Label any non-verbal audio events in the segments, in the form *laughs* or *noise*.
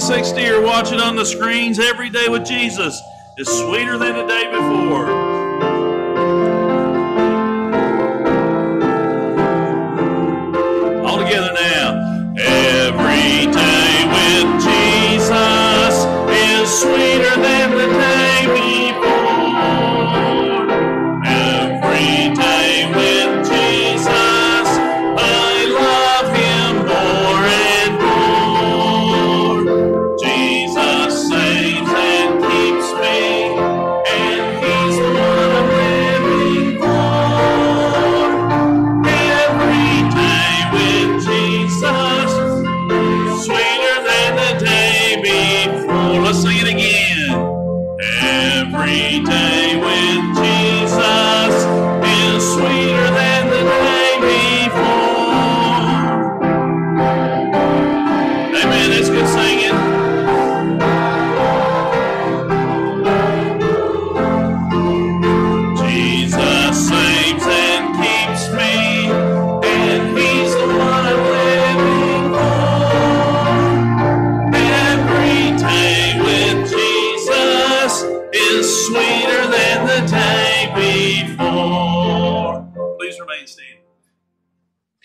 760 or watch it on the screens, every day with Jesus is sweeter than the day before.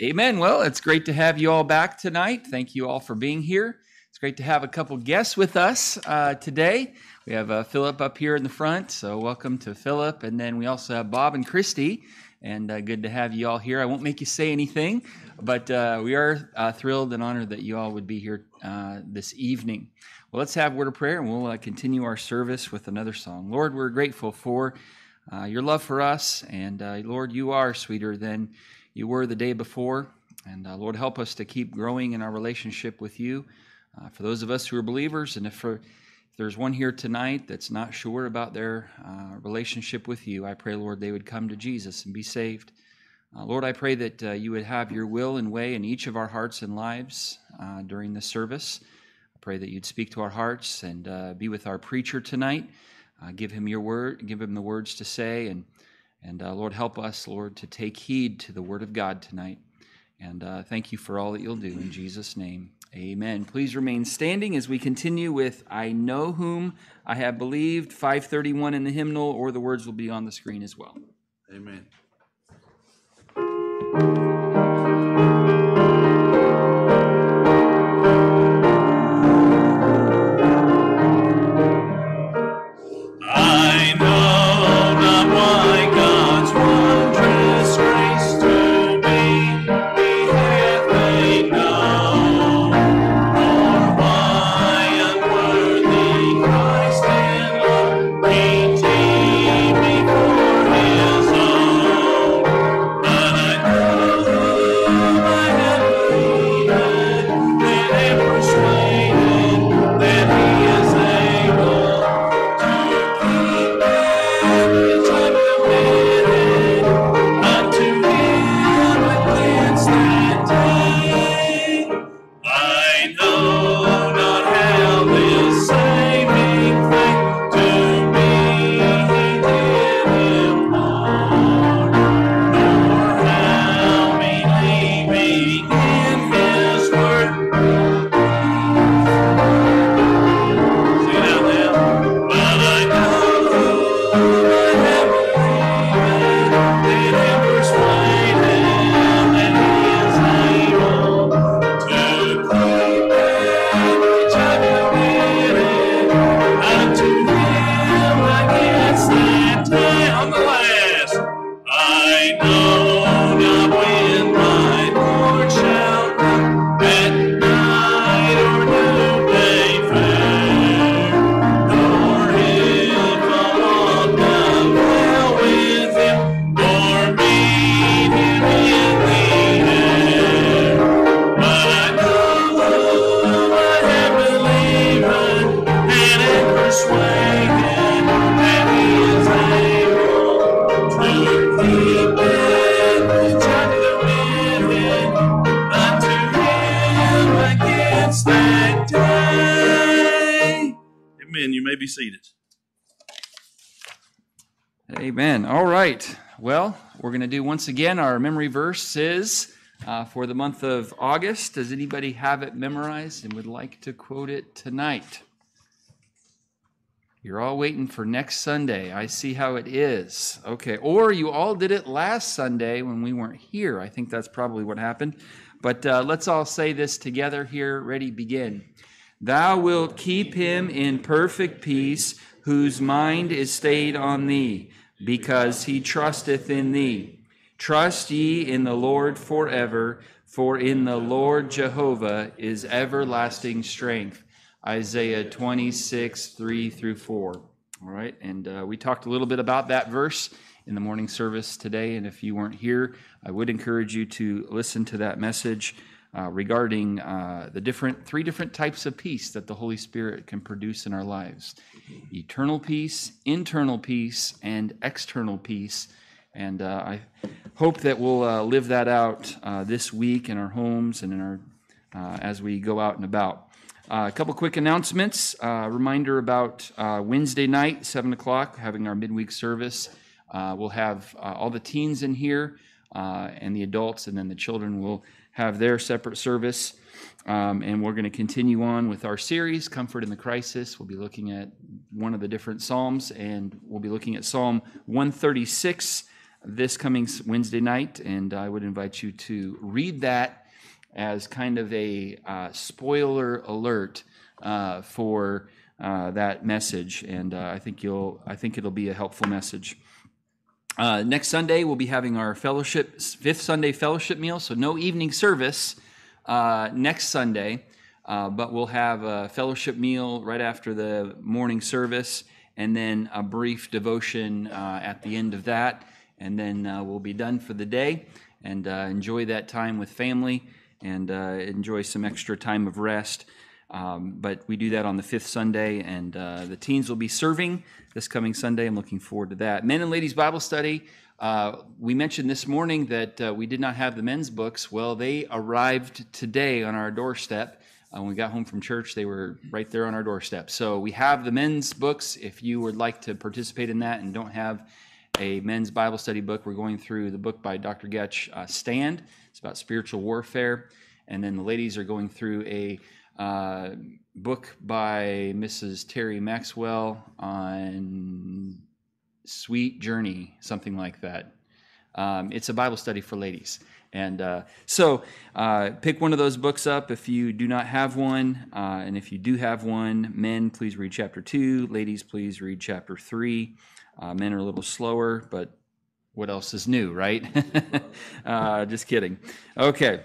Amen. Well, it's great to have you all back tonight. Thank you all for being here. It's great to have a couple guests with us uh, today. We have uh, Philip up here in the front, so welcome to Philip. And then we also have Bob and Christy, and uh, good to have you all here. I won't make you say anything, but uh, we are uh, thrilled and honored that you all would be here uh, this evening. Well, let's have a word of prayer, and we'll continue our service with another song. Lord, we're grateful for your love for us, and Lord, you are sweeter than you were the day before. And uh, Lord, help us to keep growing in our relationship with you. Uh, for those of us who are believers, and if, for, if there's one here tonight that's not sure about their uh, relationship with you, I pray, Lord, they would come to Jesus and be saved. Uh, Lord, I pray that uh, you would have your will and way in each of our hearts and lives uh, during this service. I pray that you'd speak to our hearts and be with our preacher tonight. Give him your word, give him the words to say, and and uh, Lord, help us, Lord, to take heed to the word of God tonight. And uh, thank you for all that you'll do in Jesus' name. Amen. Please remain standing as we continue with I Know Whom I Have Believed, 531 in the hymnal, or the words will be on the screen as well. Amen. Once again our memory verse is uh, for the month of August. Does anybody have it memorized and would like to quote it tonight? You're all waiting for next Sunday. I see how it is. Okay. Or you all did it last Sunday when we weren't here. I think that's probably what happened. But uh, let's all say this together here. Ready, begin. Thou wilt keep him in perfect peace, whose mind is stayed on thee, because he trusteth in thee. Trust ye in the Lord forever, for in the Lord Jehovah is everlasting strength. Isaiah 26, 3 through 4. All right, and uh, we talked a little bit about that verse in the morning service today. And if you weren't here, I would encourage you to listen to that message uh, regarding uh, the different three different types of peace that the Holy Spirit can produce in our lives: eternal peace, internal peace, and external peace. And uh, I hope that we'll uh, live that out uh, this week in our homes and in our uh, as we go out and about. Uh, a couple quick announcements. Uh, reminder about Wednesday night, 7 o'clock, having our midweek service. We'll have all the teens in here and the adults, and then the children will have their separate service. Um, and we're going to continue on with our series, Comfort in the Crisis. We'll be looking at one of the different Psalms, and we'll be looking at Psalm 136 this coming Wednesday night. And I would invite you to read that as kind of a uh, spoiler alert uh, for uh, that message, and uh, I think you'll I think it'll be a helpful message. Uh, next Sunday we'll be having our fellowship fifth Sunday fellowship meal, so no evening service next Sunday, but we'll have a fellowship meal right after the morning service, and then a brief devotion at the end of that, and then we'll be done for the day. And enjoy that time with family and uh, enjoy some extra time of rest. Um, but we do that on the fifth Sunday, and uh, the teens will be serving this coming Sunday. I'm looking forward to that. Men and ladies Bible study. Uh, we mentioned this morning that uh, we did not have the men's books. Well, they arrived today on our doorstep. Uh, when we got home from church, they were right there on our doorstep. So we have the men's books. If you would like to participate in that and don't have a men's Bible study book, we're going through the book by Dr. Getch, uh, Stand. It's about spiritual warfare. And then the ladies are going through a uh, book by Mrs. Terry Maxwell on Sweet Journey, something like that. Um, it's a Bible study for ladies. And uh, so uh, pick one of those books up if you do not have one. Uh, and if you do have one, men, please read chapter two. Ladies, please read chapter three. Uh, men are a little slower, but what else is new, right? *laughs* uh, just kidding. Okay.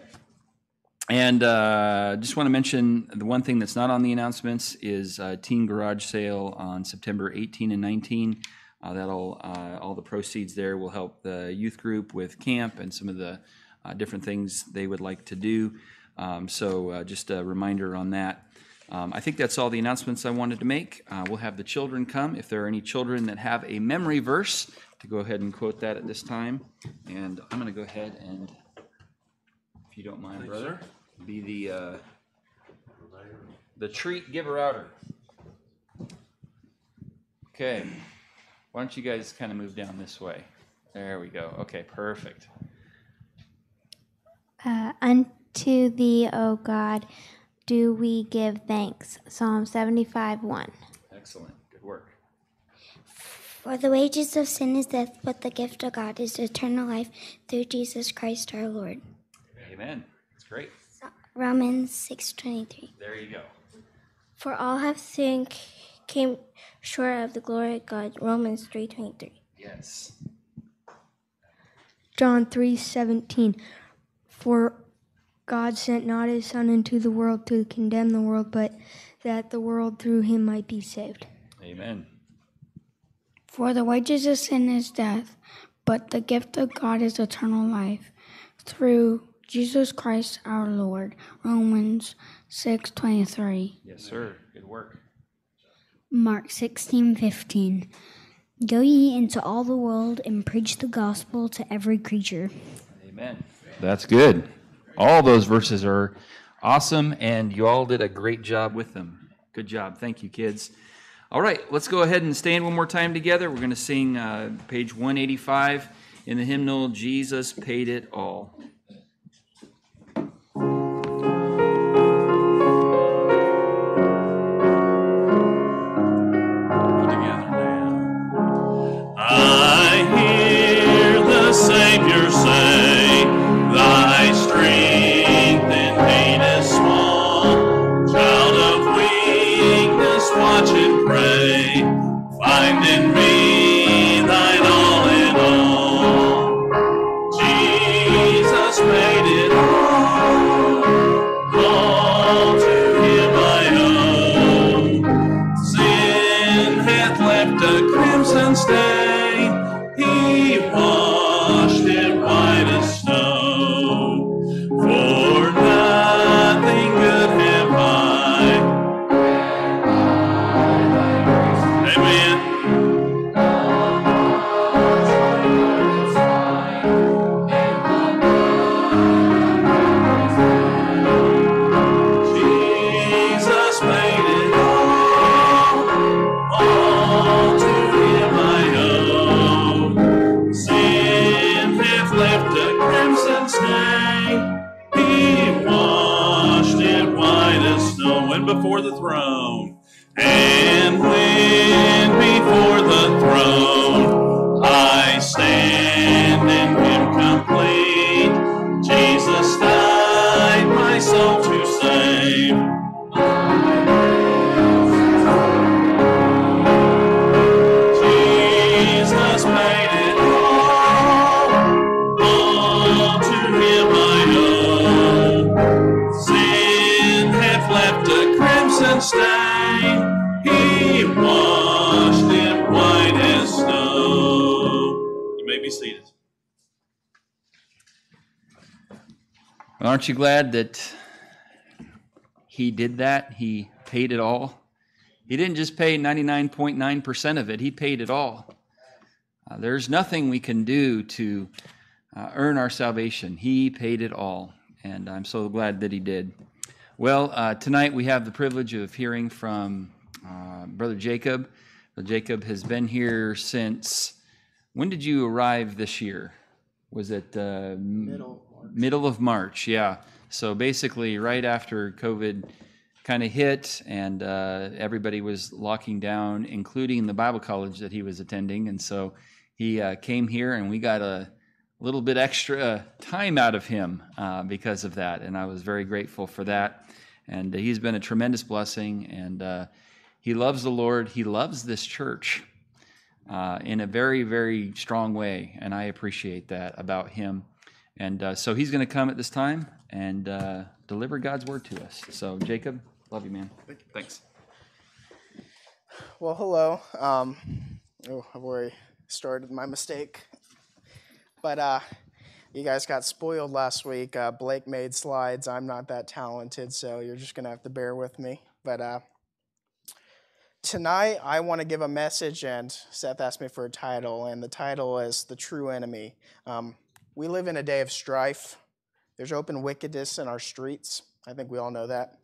And uh, just want to mention the one thing that's not on the announcements is uh, Teen Garage Sale on September 18 and 19. Uh, that'll uh, all the proceeds there will help the youth group with camp and some of the uh, different things they would like to do. Um, so just a reminder on that. Um, I think that's all the announcements I wanted to make. we'll have the children come. If there are any children that have a memory verse, to go ahead and quote that at this time. And I'm going to go ahead and, if you don't mind, brother, be the uh, the treat giver outer. Okay, why don't you guys kind of move down this way? There we go. Okay, perfect. Uh, unto thee, O God, do we give thanks. Psalm 75 1. Excellent. Good work. For the wages of sin is death, but the gift of God is eternal life through Jesus Christ our Lord. Amen. That's great. Romans 6:23. There you go. For all have sinned came short of the glory of God. Romans 3:23. Yes. John 3:17 For God sent not his son into the world to condemn the world but that the world through him might be saved. Amen. For the wages of sin is death, but the gift of God is eternal life through Jesus Christ our Lord. Romans 6:23. Yes, sir. Good work. Mark 16:15. Go ye into all the world and preach the gospel to every creature. Amen. That's good. All those verses are awesome, and you all did a great job with them. Good job. Thank you, kids. All right, let's go ahead and stand one more time together. We're going to sing uh, page 185 in the hymnal Jesus Paid It All. Ah. You glad that he did that? He paid it all. He didn't just pay 99.9% of it, he paid it all. Uh, there's nothing we can do to uh, earn our salvation. He paid it all, and I'm so glad that he did. Well, uh, tonight we have the privilege of hearing from uh, Brother Jacob. Brother Jacob has been here since. When did you arrive this year? Was it uh, middle middle of March? Yeah. So basically, right after COVID kind of hit, and uh, everybody was locking down, including the Bible college that he was attending, and so he uh, came here, and we got a little bit extra time out of him uh, because of that, and I was very grateful for that. And he's been a tremendous blessing, and uh, he loves the Lord. He loves this church uh, in a very, very strong way, and I appreciate that about him. And uh, so he's going to come at this time and uh, deliver God's word to us. So, Jacob, love you, man. Thanks. Well, hello. Um, oh, I've already started my mistake. But uh, you guys got spoiled last week. Uh, Blake made slides. I'm not that talented, so you're just going to have to bear with me. But uh, tonight, I want to give a message, and Seth asked me for a title, and the title is The True Enemy. Um, we live in a day of strife. There's open wickedness in our streets. I think we all know that.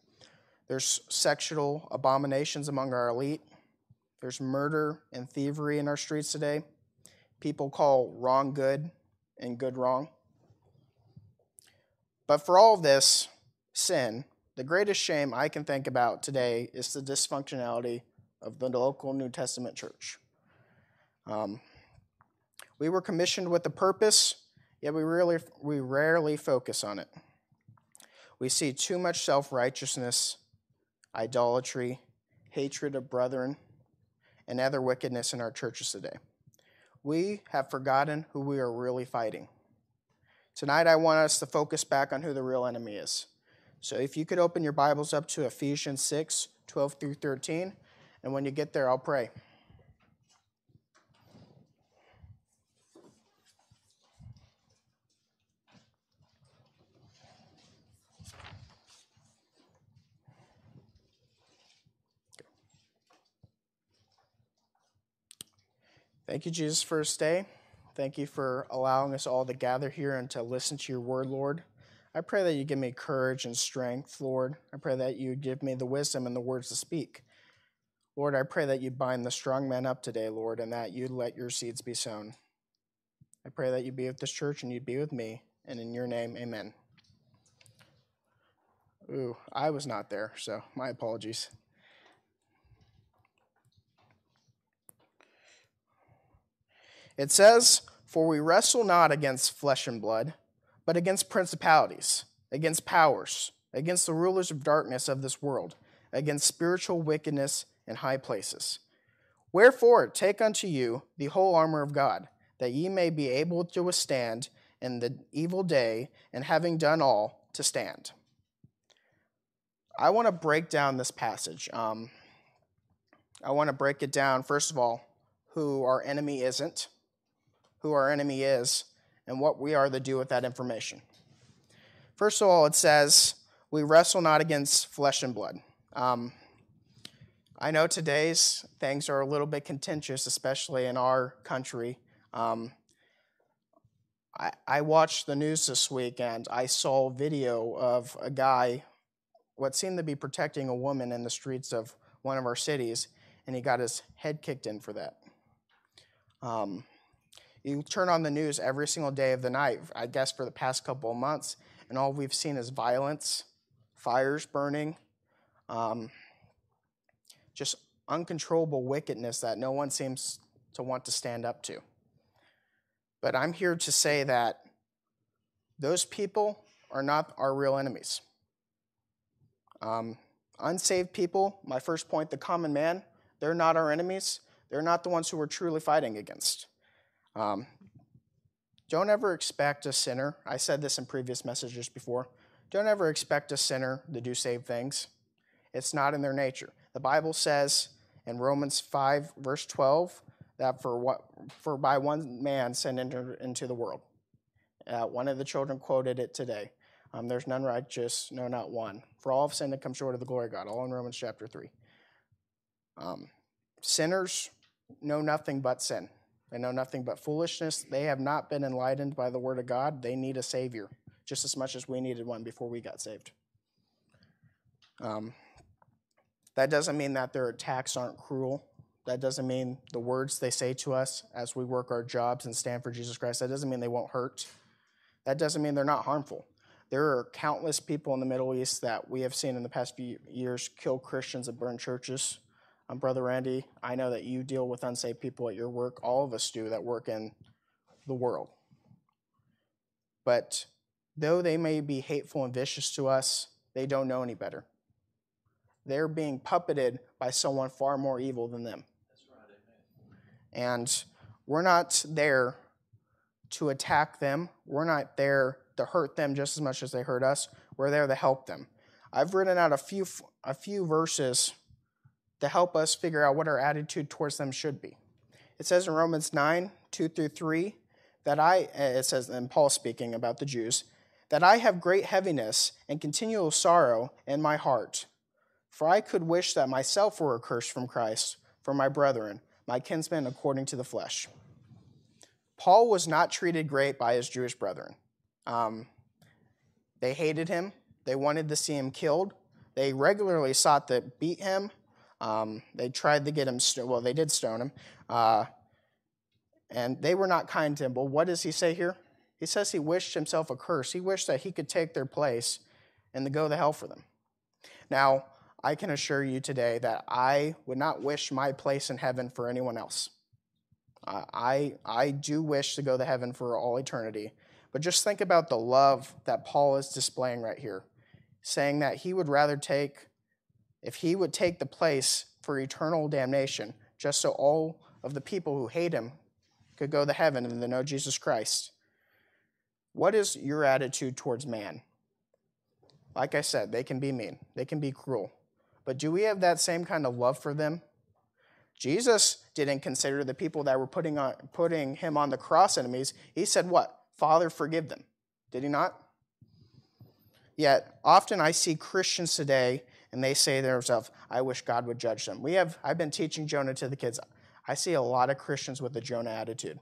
There's sexual abominations among our elite. There's murder and thievery in our streets today. People call wrong good and good wrong. But for all of this sin, the greatest shame I can think about today is the dysfunctionality of the local New Testament church. Um, we were commissioned with a purpose, yet we, really, we rarely focus on it. We see too much self righteousness, idolatry, hatred of brethren, and other wickedness in our churches today. We have forgotten who we are really fighting. Tonight, I want us to focus back on who the real enemy is. So, if you could open your Bibles up to Ephesians 6 12 through 13, and when you get there, I'll pray. Thank you, Jesus, for this day. Thank you for allowing us all to gather here and to listen to your word, Lord. I pray that you give me courage and strength, Lord. I pray that you give me the wisdom and the words to speak. Lord, I pray that you bind the strong men up today, Lord, and that you let your seeds be sown. I pray that you be with this church and you be with me. And in your name, amen. Ooh, I was not there, so my apologies. It says, For we wrestle not against flesh and blood, but against principalities, against powers, against the rulers of darkness of this world, against spiritual wickedness in high places. Wherefore, take unto you the whole armor of God, that ye may be able to withstand in the evil day, and having done all, to stand. I want to break down this passage. Um, I want to break it down, first of all, who our enemy isn't who our enemy is and what we are to do with that information. First of all, it says, We wrestle not against flesh and blood. Um, I know today's things are a little bit contentious, especially in our country. Um, I, I watched the news this week and I saw a video of a guy, what seemed to be protecting a woman in the streets of one of our cities, and he got his head kicked in for that. Um, you turn on the news every single day of the night, I guess for the past couple of months, and all we've seen is violence, fires burning, um, just uncontrollable wickedness that no one seems to want to stand up to. But I'm here to say that those people are not our real enemies. Um, unsaved people, my first point, the common man, they're not our enemies. They're not the ones who we're truly fighting against. Um, don't ever expect a sinner, I said this in previous messages before, don't ever expect a sinner to do saved things. It's not in their nature. The Bible says in Romans 5, verse 12, that for, what, for by one man sin entered into the world. Uh, one of the children quoted it today. Um, There's none righteous, no, not one. For all have sinned and come short of the glory of God, all in Romans chapter 3. Um, sinners know nothing but sin. They know nothing but foolishness. They have not been enlightened by the word of God. They need a Savior, just as much as we needed one before we got saved. Um, that doesn't mean that their attacks aren't cruel. That doesn't mean the words they say to us as we work our jobs and stand for Jesus Christ, that doesn't mean they won't hurt. That doesn't mean they're not harmful. There are countless people in the Middle East that we have seen in the past few years kill Christians and burn churches. Um, Brother Randy, I know that you deal with unsaved people at your work. All of us do that work in the world. But though they may be hateful and vicious to us, they don't know any better. They're being puppeted by someone far more evil than them. And we're not there to attack them. We're not there to hurt them just as much as they hurt us. We're there to help them. I've written out a few a few verses to help us figure out what our attitude towards them should be. It says in Romans 9, 2 through 3, that I, it says, and Paul speaking about the Jews, that I have great heaviness and continual sorrow in my heart. For I could wish that myself were accursed from Christ for my brethren, my kinsmen according to the flesh. Paul was not treated great by his Jewish brethren. Um, they hated him. They wanted to see him killed. They regularly sought to beat him. Um, they tried to get him, st- well, they did stone him. Uh, and they were not kind to him. But what does he say here? He says he wished himself a curse. He wished that he could take their place and to go to hell for them. Now, I can assure you today that I would not wish my place in heaven for anyone else. Uh, I, I do wish to go to heaven for all eternity. But just think about the love that Paul is displaying right here, saying that he would rather take, if he would take the place for eternal damnation, just so all of the people who hate him could go to heaven and to know Jesus Christ. What is your attitude towards man? Like I said, they can be mean, they can be cruel. But do we have that same kind of love for them? Jesus didn't consider the people that were putting, on, putting him on the cross enemies. He said, What? Father, forgive them. Did he not? Yet, often I see Christians today and they say to themselves, I wish God would judge them. We have, I've been teaching Jonah to the kids. I see a lot of Christians with the Jonah attitude.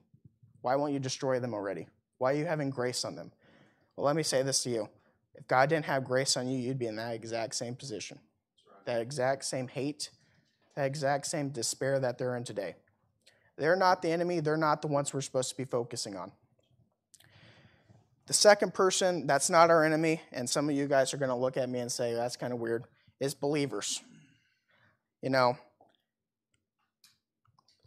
Why won't you destroy them already? Why are you having grace on them? Well, let me say this to you. If God didn't have grace on you, you'd be in that exact same position. That exact same hate, that exact same despair that they're in today. They're not the enemy, they're not the ones we're supposed to be focusing on. The second person that's not our enemy, and some of you guys are going to look at me and say, that's kind of weird, is believers. You know,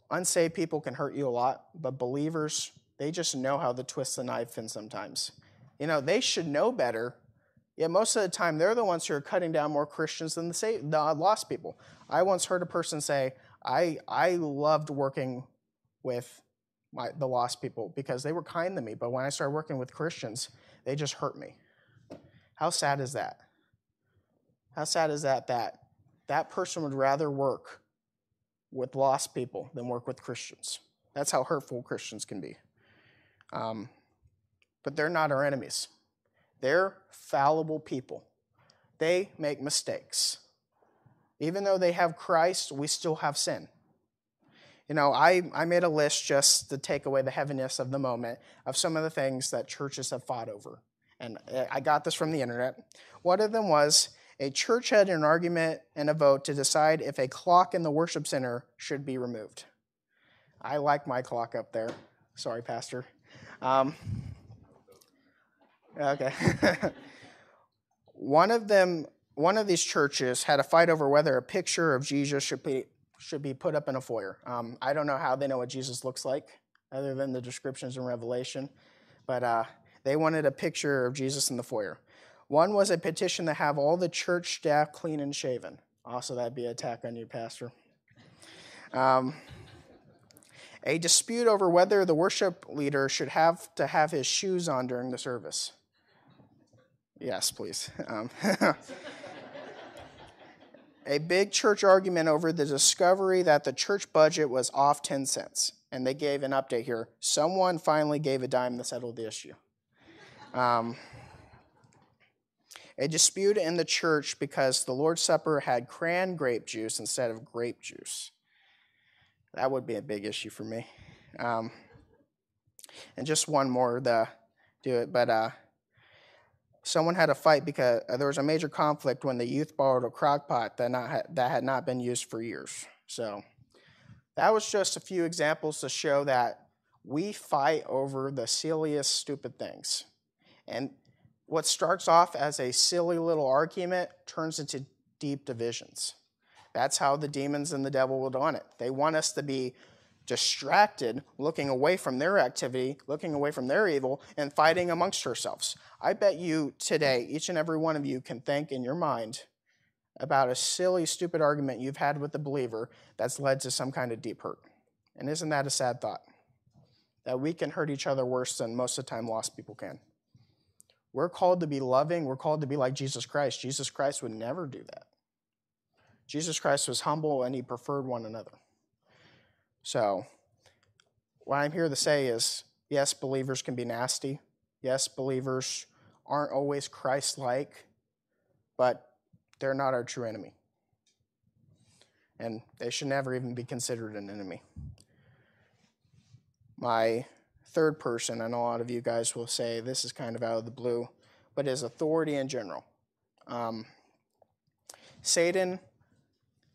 unsaved people can hurt you a lot, but believers, they just know how to twist the knife in sometimes. You know, they should know better, yet most of the time they're the ones who are cutting down more Christians than the, saved, the lost people. I once heard a person say, I, I loved working with my, the lost people because they were kind to me, but when I started working with Christians, they just hurt me. How sad is that? How sad is that that that person would rather work with lost people than work with Christians? That's how hurtful Christians can be. Um, but they're not our enemies. They're fallible people. They make mistakes. Even though they have Christ, we still have sin. You know, I, I made a list just to take away the heaviness of the moment of some of the things that churches have fought over. And I got this from the internet. One of them was a church had an argument and a vote to decide if a clock in the worship center should be removed. I like my clock up there. Sorry, Pastor. Um, okay. *laughs* One of them one of these churches had a fight over whether a picture of Jesus should be should be put up in a foyer. Um, I don't know how they know what Jesus looks like, other than the descriptions in Revelation, but uh, they wanted a picture of Jesus in the foyer. One was a petition to have all the church staff clean and shaven. Also, that'd be an attack on you, Pastor. Um, a dispute over whether the worship leader should have to have his shoes on during the service. Yes, please. *laughs* Um, *laughs* a big church argument over the discovery that the church budget was off 10 cents. And they gave an update here. Someone finally gave a dime to settle the issue. Um, a dispute in the church because the Lord's Supper had cran grape juice instead of grape juice. That would be a big issue for me. Um, and just one more to do it, but uh, someone had a fight because uh, there was a major conflict when the youth borrowed a crock pot that, not ha- that had not been used for years. So that was just a few examples to show that we fight over the silliest, stupid things. And what starts off as a silly little argument turns into deep divisions. That's how the demons and the devil will do it. They want us to be distracted, looking away from their activity, looking away from their evil, and fighting amongst ourselves. I bet you today, each and every one of you can think in your mind about a silly, stupid argument you've had with a believer that's led to some kind of deep hurt. And isn't that a sad thought? That we can hurt each other worse than most of the time lost people can. We're called to be loving, we're called to be like Jesus Christ. Jesus Christ would never do that. Jesus Christ was humble and he preferred one another. So, what I'm here to say is yes, believers can be nasty. Yes, believers aren't always Christ like, but they're not our true enemy. And they should never even be considered an enemy. My third person, and a lot of you guys will say this is kind of out of the blue, but is authority in general. Um, Satan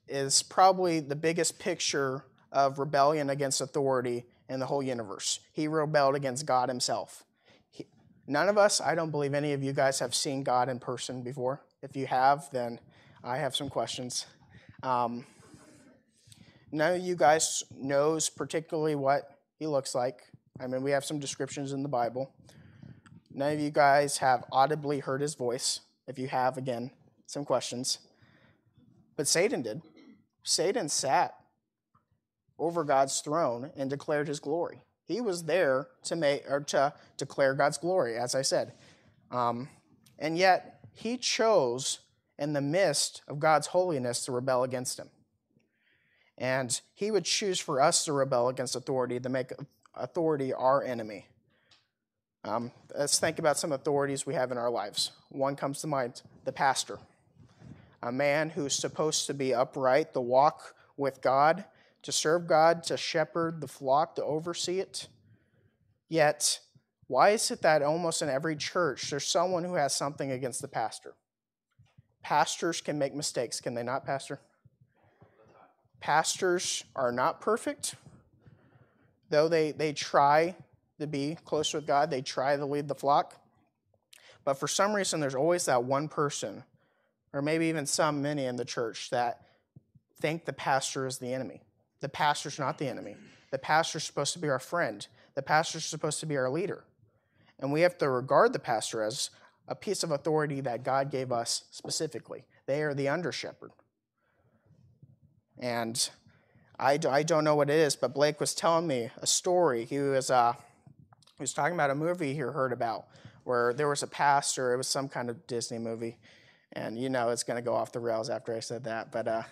is probably the biggest picture of rebellion against authority in the whole universe. He rebelled against God himself. He, none of us, I don't believe any of you guys have seen God in person before. If you have, then I have some questions. Um, none of you guys knows particularly what he looks like. I mean, we have some descriptions in the Bible. None of you guys have audibly heard his voice. If you have, again, some questions. But Satan did. Satan sat over God's throne and declared his glory. He was there to make or to declare God's glory, as I said. Um, and yet he chose in the midst of God's holiness to rebel against him. And he would choose for us to rebel against authority, to make authority our enemy. Um, let's think about some authorities we have in our lives. One comes to mind the pastor a man who's supposed to be upright, to walk with God, to serve God, to shepherd the flock, to oversee it. Yet, why is it that almost in every church there's someone who has something against the pastor? Pastors can make mistakes, can they not, Pastor? Pastors are not perfect, though they, they try to be close with God, they try to lead the flock. But for some reason, there's always that one person or maybe even some, many in the church, that think the pastor is the enemy. The pastor's not the enemy. The pastor's supposed to be our friend. The pastor's supposed to be our leader. And we have to regard the pastor as a piece of authority that God gave us specifically. They are the under shepherd. And I, I don't know what it is, but Blake was telling me a story. He was, uh, he was talking about a movie he heard about where there was a pastor, it was some kind of Disney movie, and you know it's going to go off the rails after I said that. But uh,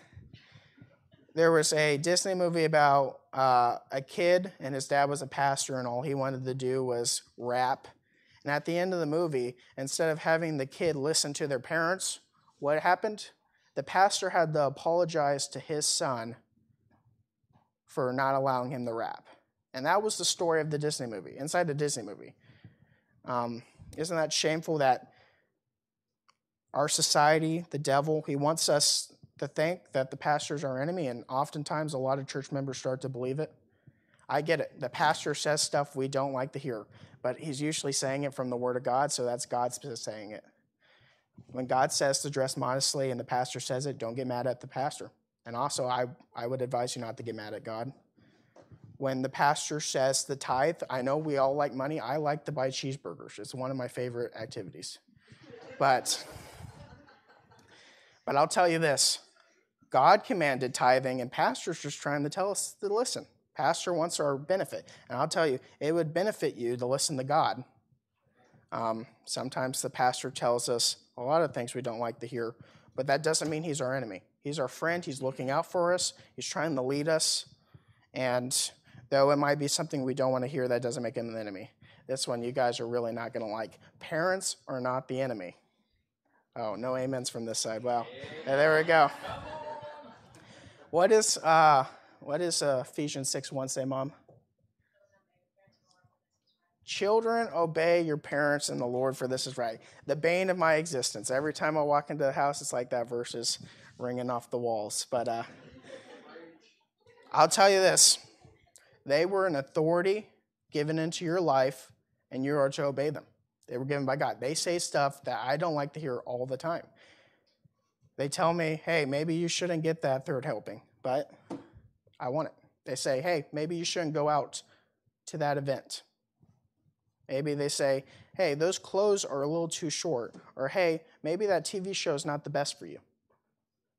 there was a Disney movie about uh, a kid, and his dad was a pastor, and all he wanted to do was rap. And at the end of the movie, instead of having the kid listen to their parents, what happened? The pastor had to apologize to his son for not allowing him to rap. And that was the story of the Disney movie, inside the Disney movie. Um, isn't that shameful that our society, the devil, he wants us to think that the pastor's our enemy, and oftentimes a lot of church members start to believe it. I get it. The pastor says stuff we don't like to hear, but he's usually saying it from the Word of God, so that's God saying it. When God says to dress modestly and the pastor says it, don't get mad at the pastor. And also, I, I would advise you not to get mad at God. When the pastor says the tithe, I know we all like money. I like to buy cheeseburgers. It's one of my favorite activities. But, but I'll tell you this God commanded tithing, and pastor's just trying to tell us to listen. Pastor wants our benefit. And I'll tell you, it would benefit you to listen to God. Um, sometimes the pastor tells us a lot of things we don't like to hear, but that doesn't mean he's our enemy. He's our friend. He's looking out for us. He's trying to lead us. And though it might be something we don't want to hear, that doesn't make him an enemy. This one you guys are really not going to like. Parents are not the enemy. Oh, no amens from this side. Wow. There we go. What is uh, what is uh, Ephesians 6 1 say, Mom? Children, obey your parents in the Lord, for this is right. The bane of my existence. Every time I walk into the house, it's like that verse is ringing off the walls. But uh, I'll tell you this they were an authority given into your life, and you are to obey them. They were given by God. They say stuff that I don't like to hear all the time. They tell me, hey, maybe you shouldn't get that third helping, but I want it. They say, hey, maybe you shouldn't go out to that event. Maybe they say, hey, those clothes are a little too short. Or hey, maybe that TV show is not the best for you.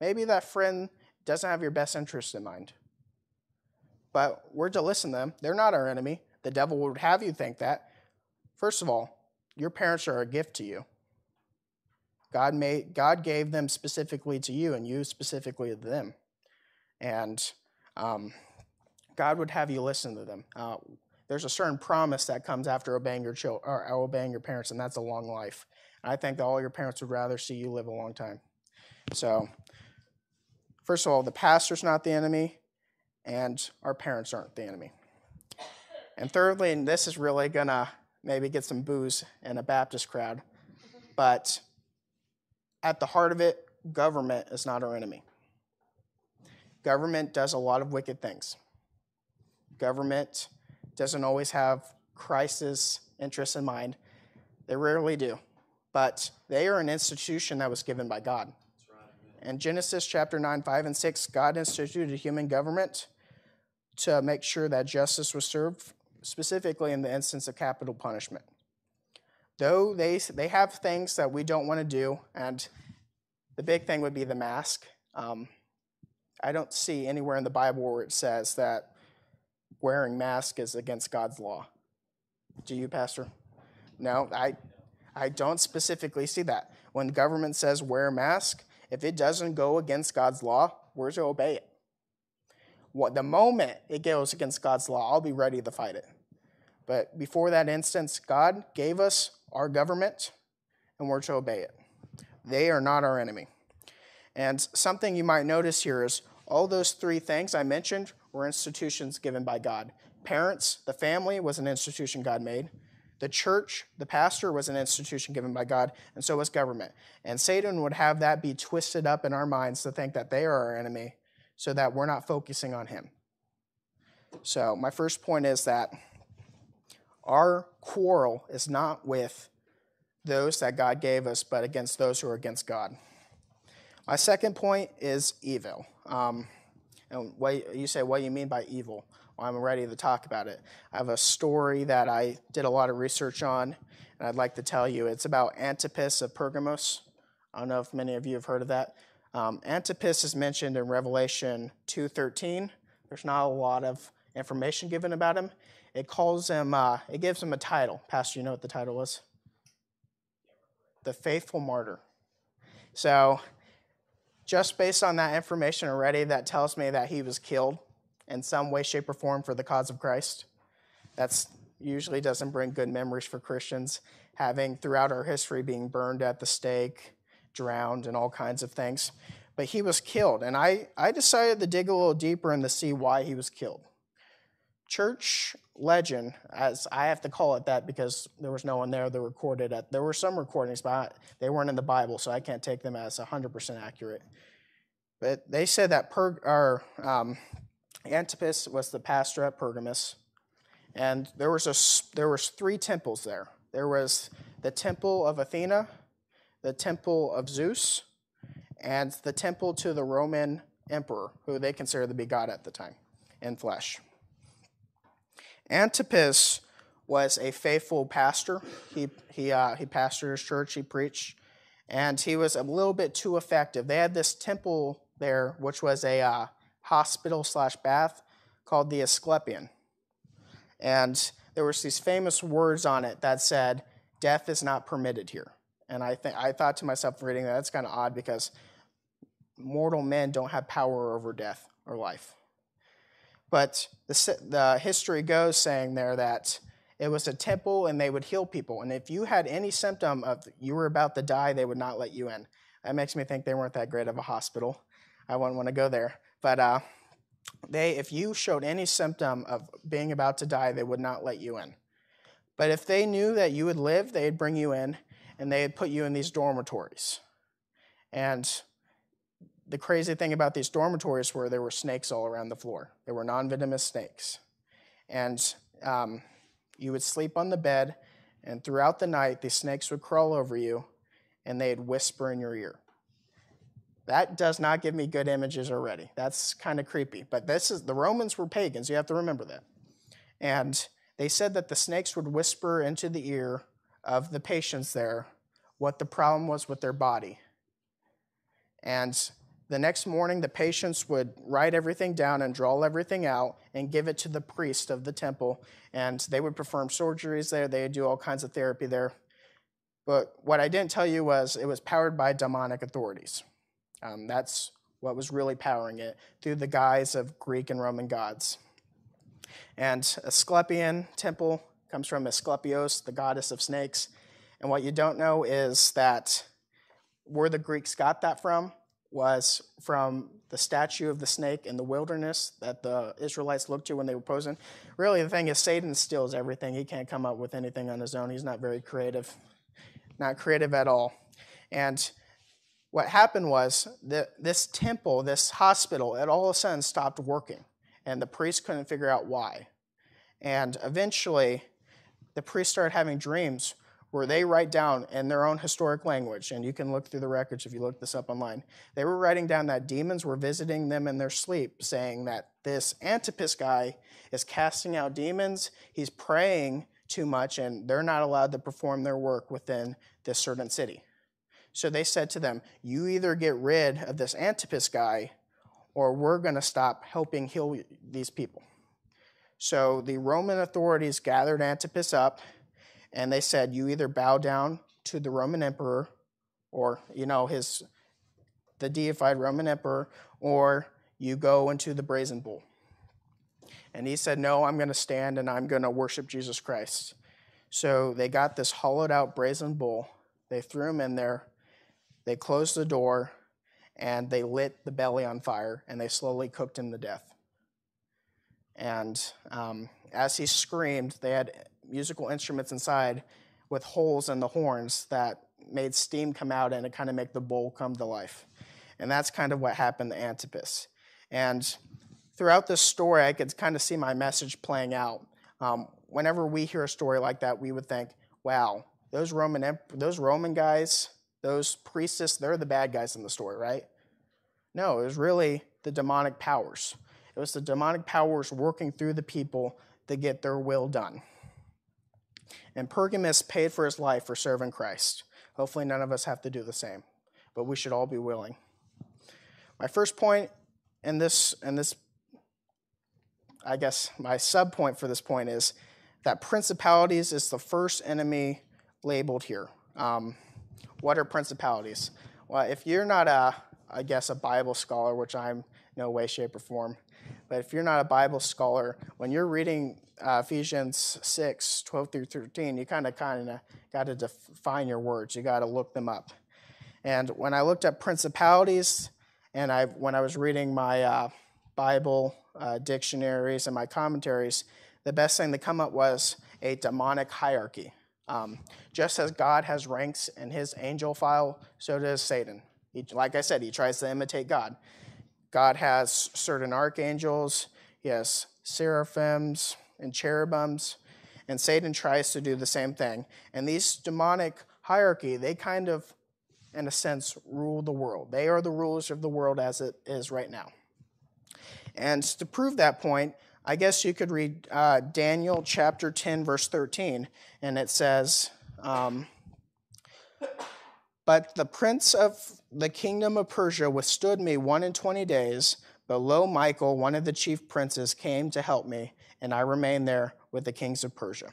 Maybe that friend doesn't have your best interest in mind. But we're to listen to them. They're not our enemy. The devil would have you think that. First of all, your parents are a gift to you. God made God gave them specifically to you, and you specifically to them. And um, God would have you listen to them. Uh, there's a certain promise that comes after obeying your or obeying your parents, and that's a long life. And I think that all your parents would rather see you live a long time. So, first of all, the pastor's not the enemy, and our parents aren't the enemy. And thirdly, and this is really gonna maybe get some booze in a Baptist crowd, but at the heart of it, government is not our enemy. Government does a lot of wicked things. Government doesn't always have Christ's interests in mind. They rarely do. But they are an institution that was given by God. In Genesis chapter 9, 5, and 6, God instituted human government to make sure that justice was served, specifically in the instance of capital punishment. Though they, they have things that we don't want to do, and the big thing would be the mask. Um, I don't see anywhere in the Bible where it says that wearing mask is against God's law. Do you, Pastor? No, I, I don't specifically see that. When government says wear a mask, if it doesn't go against God's law, we're to obey it. What, the moment it goes against God's law, I'll be ready to fight it. But before that instance, God gave us our government, and we're to obey it. They are not our enemy. And something you might notice here is all those three things I mentioned were institutions given by God. Parents, the family was an institution God made. The church, the pastor was an institution given by God, and so was government. And Satan would have that be twisted up in our minds to think that they are our enemy so that we're not focusing on him. So, my first point is that our quarrel is not with those that God gave us, but against those who are against God. My second point is evil. Um, and what you say, what do you mean by evil? I'm ready to talk about it. I have a story that I did a lot of research on, and I'd like to tell you. It's about Antipas of Pergamos. I don't know if many of you have heard of that. Um, Antipas is mentioned in Revelation 2:13. There's not a lot of information given about him. It calls him. Uh, it gives him a title. Pastor, you know what the title was? The faithful martyr. So just based on that information already, that tells me that he was killed in some way, shape, or form for the cause of Christ. That's usually doesn't bring good memories for Christians, having throughout our history being burned at the stake, drowned, and all kinds of things. But he was killed, and I, I decided to dig a little deeper and to see why he was killed. Church legend, as I have to call it that because there was no one there that recorded it. There were some recordings, but they weren't in the Bible, so I can't take them as 100% accurate. But they said that per, or, um, Antipas was the pastor at Pergamus, and there was a there was three temples there. There was the temple of Athena, the temple of Zeus, and the temple to the Roman emperor, who they considered to be God at the time in flesh. Antipas was a faithful pastor. He, he, uh, he pastored his church, he preached, and he was a little bit too effective. They had this temple there, which was a uh, hospital slash bath called the Asclepion. And there was these famous words on it that said, death is not permitted here. And I, think I thought to myself reading that, that's kind of odd because mortal men don't have power over death or life. But the, the history goes saying there that it was a temple and they would heal people. And if you had any symptom of you were about to die, they would not let you in. That makes me think they weren't that great of a hospital. I wouldn't want to go there. But uh, they, if you showed any symptom of being about to die, they would not let you in. But if they knew that you would live, they'd bring you in and they'd put you in these dormitories. And the crazy thing about these dormitories were there were snakes all around the floor. They were non venomous snakes. And um, you would sleep on the bed, and throughout the night, these snakes would crawl over you and they'd whisper in your ear. That does not give me good images already. That's kind of creepy. But this is the Romans were pagans. You have to remember that. And they said that the snakes would whisper into the ear of the patients there what the problem was with their body. And the next morning, the patients would write everything down and draw everything out and give it to the priest of the temple. And they would perform surgeries there, they would do all kinds of therapy there. But what I didn't tell you was it was powered by demonic authorities. Um, that's what was really powering it through the guise of Greek and Roman gods. And Asclepian temple comes from Asclepios, the goddess of snakes. And what you don't know is that where the Greeks got that from was from the statue of the snake in the wilderness that the Israelites looked to when they were posing. Really, the thing is, Satan steals everything. He can't come up with anything on his own. He's not very creative, not creative at all. And what happened was that this temple, this hospital, it all of a sudden stopped working, and the priest couldn't figure out why. And eventually, the priest started having dreams where they write down in their own historic language, and you can look through the records if you look this up online. They were writing down that demons were visiting them in their sleep, saying that this Antipas guy is casting out demons, he's praying too much, and they're not allowed to perform their work within this certain city. So they said to them, You either get rid of this Antipas guy, or we're going to stop helping heal these people. So the Roman authorities gathered Antipas up and they said, You either bow down to the Roman emperor, or, you know, his the deified Roman emperor, or you go into the brazen bull. And he said, No, I'm going to stand and I'm going to worship Jesus Christ. So they got this hollowed out brazen bull. They threw him in there. They closed the door and they lit the belly on fire and they slowly cooked him to death. And um, as he screamed, they had musical instruments inside with holes in the horns that made steam come out and it kind of make the bull come to life. And that's kind of what happened to Antipas. And throughout this story, I could kind of see my message playing out. Um, whenever we hear a story like that, we would think, wow, those Roman, those Roman guys, those priestess, they're the bad guys in the story, right? No, it was really the demonic powers. It was the demonic powers working through the people to get their will done. And Pergamus paid for his life for serving Christ. Hopefully, none of us have to do the same, but we should all be willing. My first point in this, in this I guess my sub point for this point is that principalities is the first enemy labeled here. Um, what are principalities? Well, if you're not a, I guess, a Bible scholar, which I'm no way, shape, or form, but if you're not a Bible scholar, when you're reading uh, Ephesians 6, 12 through 13, you kind of kind of got to define your words. You got to look them up. And when I looked up principalities, and I when I was reading my uh, Bible uh, dictionaries and my commentaries, the best thing to come up was a demonic hierarchy. Um, just as God has ranks in his angel file, so does Satan. He, like I said, he tries to imitate God. God has certain archangels, he has seraphims and cherubims, and Satan tries to do the same thing. And these demonic hierarchy, they kind of in a sense, rule the world. They are the rulers of the world as it is right now. And to prove that point, I guess you could read uh, Daniel chapter 10, verse 13, and it says, um, But the prince of the kingdom of Persia withstood me one and twenty days, but lo, Michael, one of the chief princes, came to help me, and I remained there with the kings of Persia.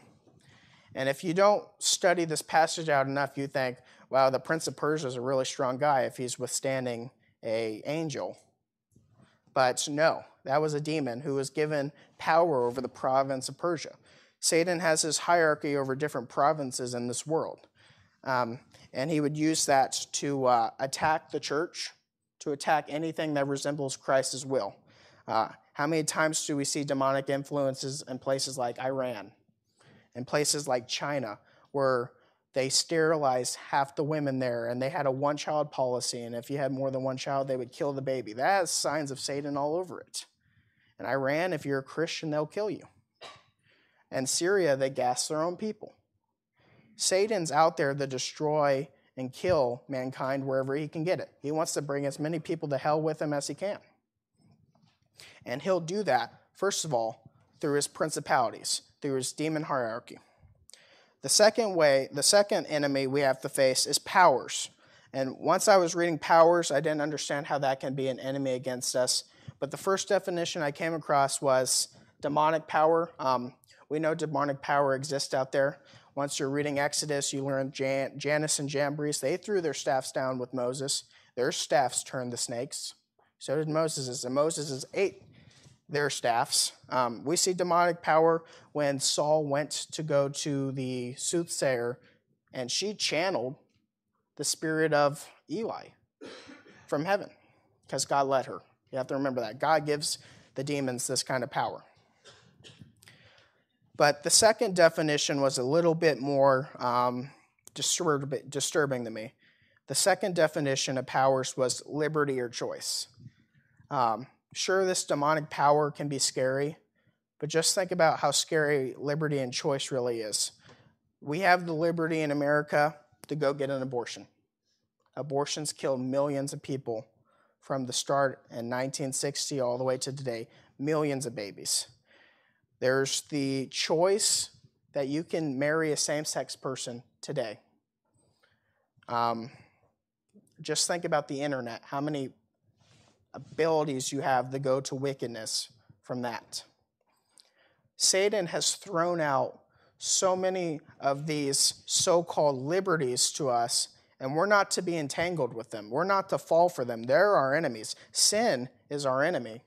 And if you don't study this passage out enough, you think, wow, the prince of Persia is a really strong guy if he's withstanding a angel. But no, that was a demon who was given power over the province of Persia. Satan has his hierarchy over different provinces in this world. Um, and he would use that to uh, attack the church, to attack anything that resembles Christ's will. Uh, how many times do we see demonic influences in places like Iran, in places like China, where they sterilized half the women there and they had a one child policy? And if you had more than one child, they would kill the baby. That has signs of Satan all over it. In Iran, if you're a Christian, they'll kill you. And Syria, they gas their own people. Satan's out there to destroy and kill mankind wherever he can get it. He wants to bring as many people to hell with him as he can. And he'll do that, first of all, through his principalities, through his demon hierarchy. The second way, the second enemy we have to face is powers. And once I was reading powers, I didn't understand how that can be an enemy against us. But the first definition I came across was demonic power. Um, we know demonic power exists out there. Once you're reading Exodus, you learn Jan- Jannes and Jambres. They threw their staffs down with Moses. Their staffs turned the snakes. So did Moses'. And Moses' ate their staffs. Um, we see demonic power when Saul went to go to the soothsayer and she channeled the spirit of Eli from heaven because God let her. You have to remember that. God gives the demons this kind of power. But the second definition was a little bit more um, disturb- disturbing to me. The second definition of powers was liberty or choice. Um, sure, this demonic power can be scary, but just think about how scary liberty and choice really is. We have the liberty in America to go get an abortion. Abortions killed millions of people from the start in 1960 all the way to today, millions of babies. There's the choice that you can marry a same sex person today. Um, just think about the internet, how many abilities you have to go to wickedness from that. Satan has thrown out so many of these so called liberties to us, and we're not to be entangled with them. We're not to fall for them. They're our enemies. Sin is our enemy.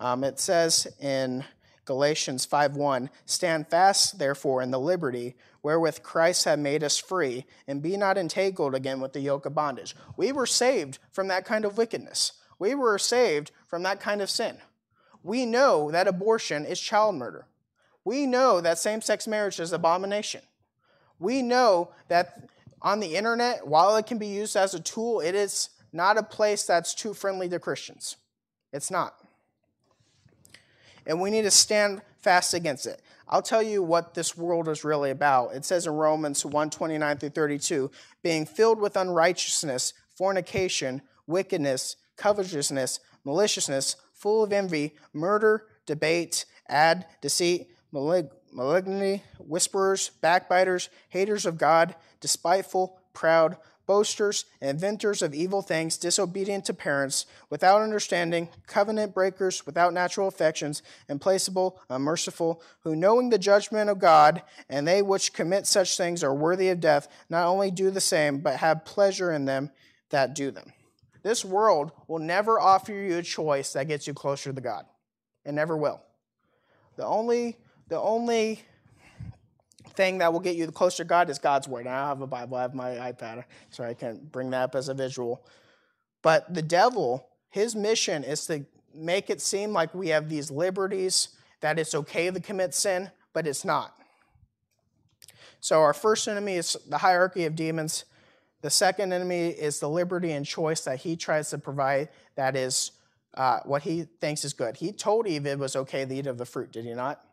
Um, it says in Galatians 5:1 Stand fast therefore in the liberty wherewith Christ hath made us free and be not entangled again with the yoke of bondage. We were saved from that kind of wickedness. We were saved from that kind of sin. We know that abortion is child murder. We know that same-sex marriage is abomination. We know that on the internet, while it can be used as a tool, it is not a place that's too friendly to Christians. It's not and we need to stand fast against it. I'll tell you what this world is really about. It says in Romans 1 29 through 32, being filled with unrighteousness, fornication, wickedness, covetousness, maliciousness, full of envy, murder, debate, ad, deceit, malig- malignity, whisperers, backbiters, haters of God, despiteful, proud boasters, inventors of evil things, disobedient to parents, without understanding, covenant breakers, without natural affections, implacable, unmerciful, who knowing the judgment of God, and they which commit such things are worthy of death, not only do the same, but have pleasure in them that do them. This world will never offer you a choice that gets you closer to God. It never will. The only, the only thing that will get you closer to God is God's word. I have a Bible, I have my iPad, so I can bring that up as a visual. But the devil, his mission is to make it seem like we have these liberties, that it's okay to commit sin, but it's not. So our first enemy is the hierarchy of demons. The second enemy is the liberty and choice that he tries to provide that is uh, what he thinks is good. He told Eve it was okay to eat of the fruit, did he not?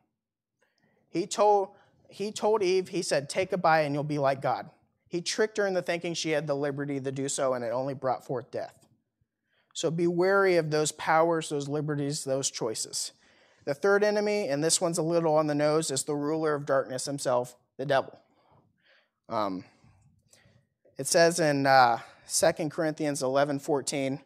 He told he told Eve, he said, Take a bite and you'll be like God. He tricked her into thinking she had the liberty to do so, and it only brought forth death. So be wary of those powers, those liberties, those choices. The third enemy, and this one's a little on the nose, is the ruler of darkness himself, the devil. Um, it says in uh, 2 Corinthians 11 14,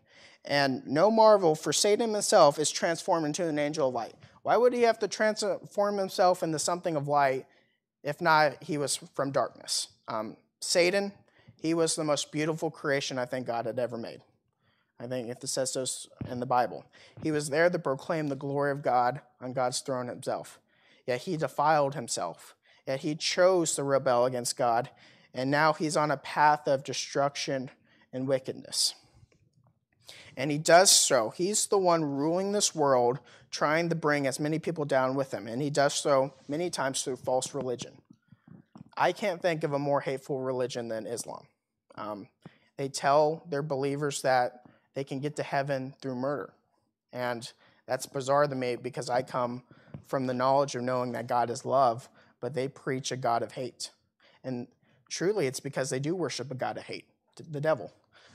and no marvel, for Satan himself is transformed into an angel of light. Why would he have to transform himself into something of light if not he was from darkness? Um, Satan, he was the most beautiful creation I think God had ever made. I think it says so in the Bible. He was there to proclaim the glory of God on God's throne himself. Yet he defiled himself. Yet he chose to rebel against God. And now he's on a path of destruction and wickedness. And he does so. He's the one ruling this world, trying to bring as many people down with him. And he does so many times through false religion. I can't think of a more hateful religion than Islam. Um, they tell their believers that they can get to heaven through murder. And that's bizarre to me because I come from the knowledge of knowing that God is love, but they preach a God of hate. And truly, it's because they do worship a God of hate, the devil.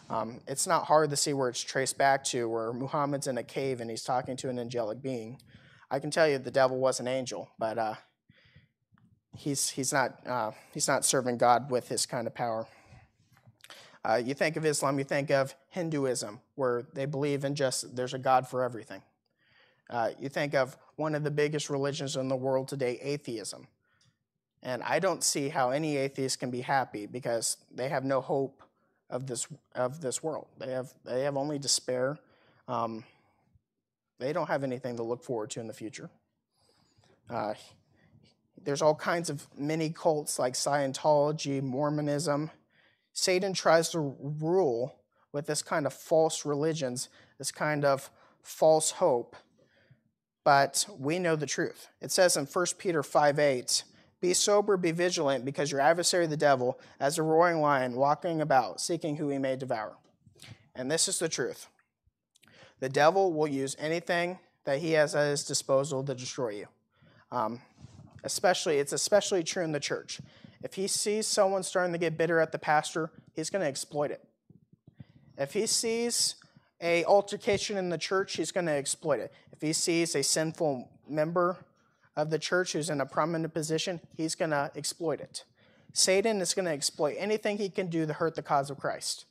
Um, it's not hard to see where it's traced back to, where Muhammad's in a cave and he's talking to an angelic being. I can tell you the devil was an angel, but uh, he's, he's, not, uh, he's not serving God with his kind of power. Uh, you think of Islam, you think of Hinduism, where they believe in just there's a God for everything. Uh, you think of one of the biggest religions in the world today, atheism. And I don't see how any atheist can be happy because they have no hope of this of this world. They have they have only despair. Um, they don't have anything to look forward to in the future. Uh, there's all kinds of mini cults like Scientology, Mormonism. Satan tries to rule with this kind of false religions, this kind of false hope. But we know the truth. It says in 1 Peter 5 8, be sober, be vigilant, because your adversary, the devil, as a roaring lion, walking about, seeking who he may devour. And this is the truth the devil will use anything that he has at his disposal to destroy you. Um, especially, it's especially true in the church. If he sees someone starting to get bitter at the pastor, he's going to exploit it. If he sees a altercation in the church, he's going to exploit it. If he sees a sinful member of the church who's in a prominent position, he's going to exploit it. Satan is going to exploit anything he can do to hurt the cause of Christ.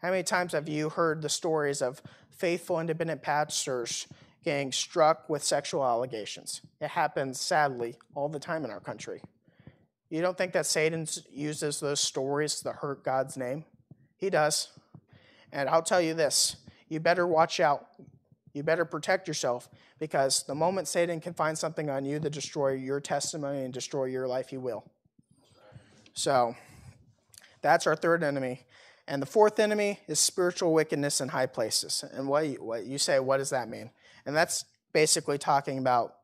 How many times have you heard the stories of faithful independent pastors getting struck with sexual allegations? It happens, sadly, all the time in our country. You don't think that Satan uses those stories to hurt God's name? He does. And I'll tell you this you better watch out. You better protect yourself because the moment Satan can find something on you to destroy your testimony and destroy your life, he will. So that's our third enemy. And the fourth enemy is spiritual wickedness in high places. And what you, what you say, what does that mean? And that's basically talking about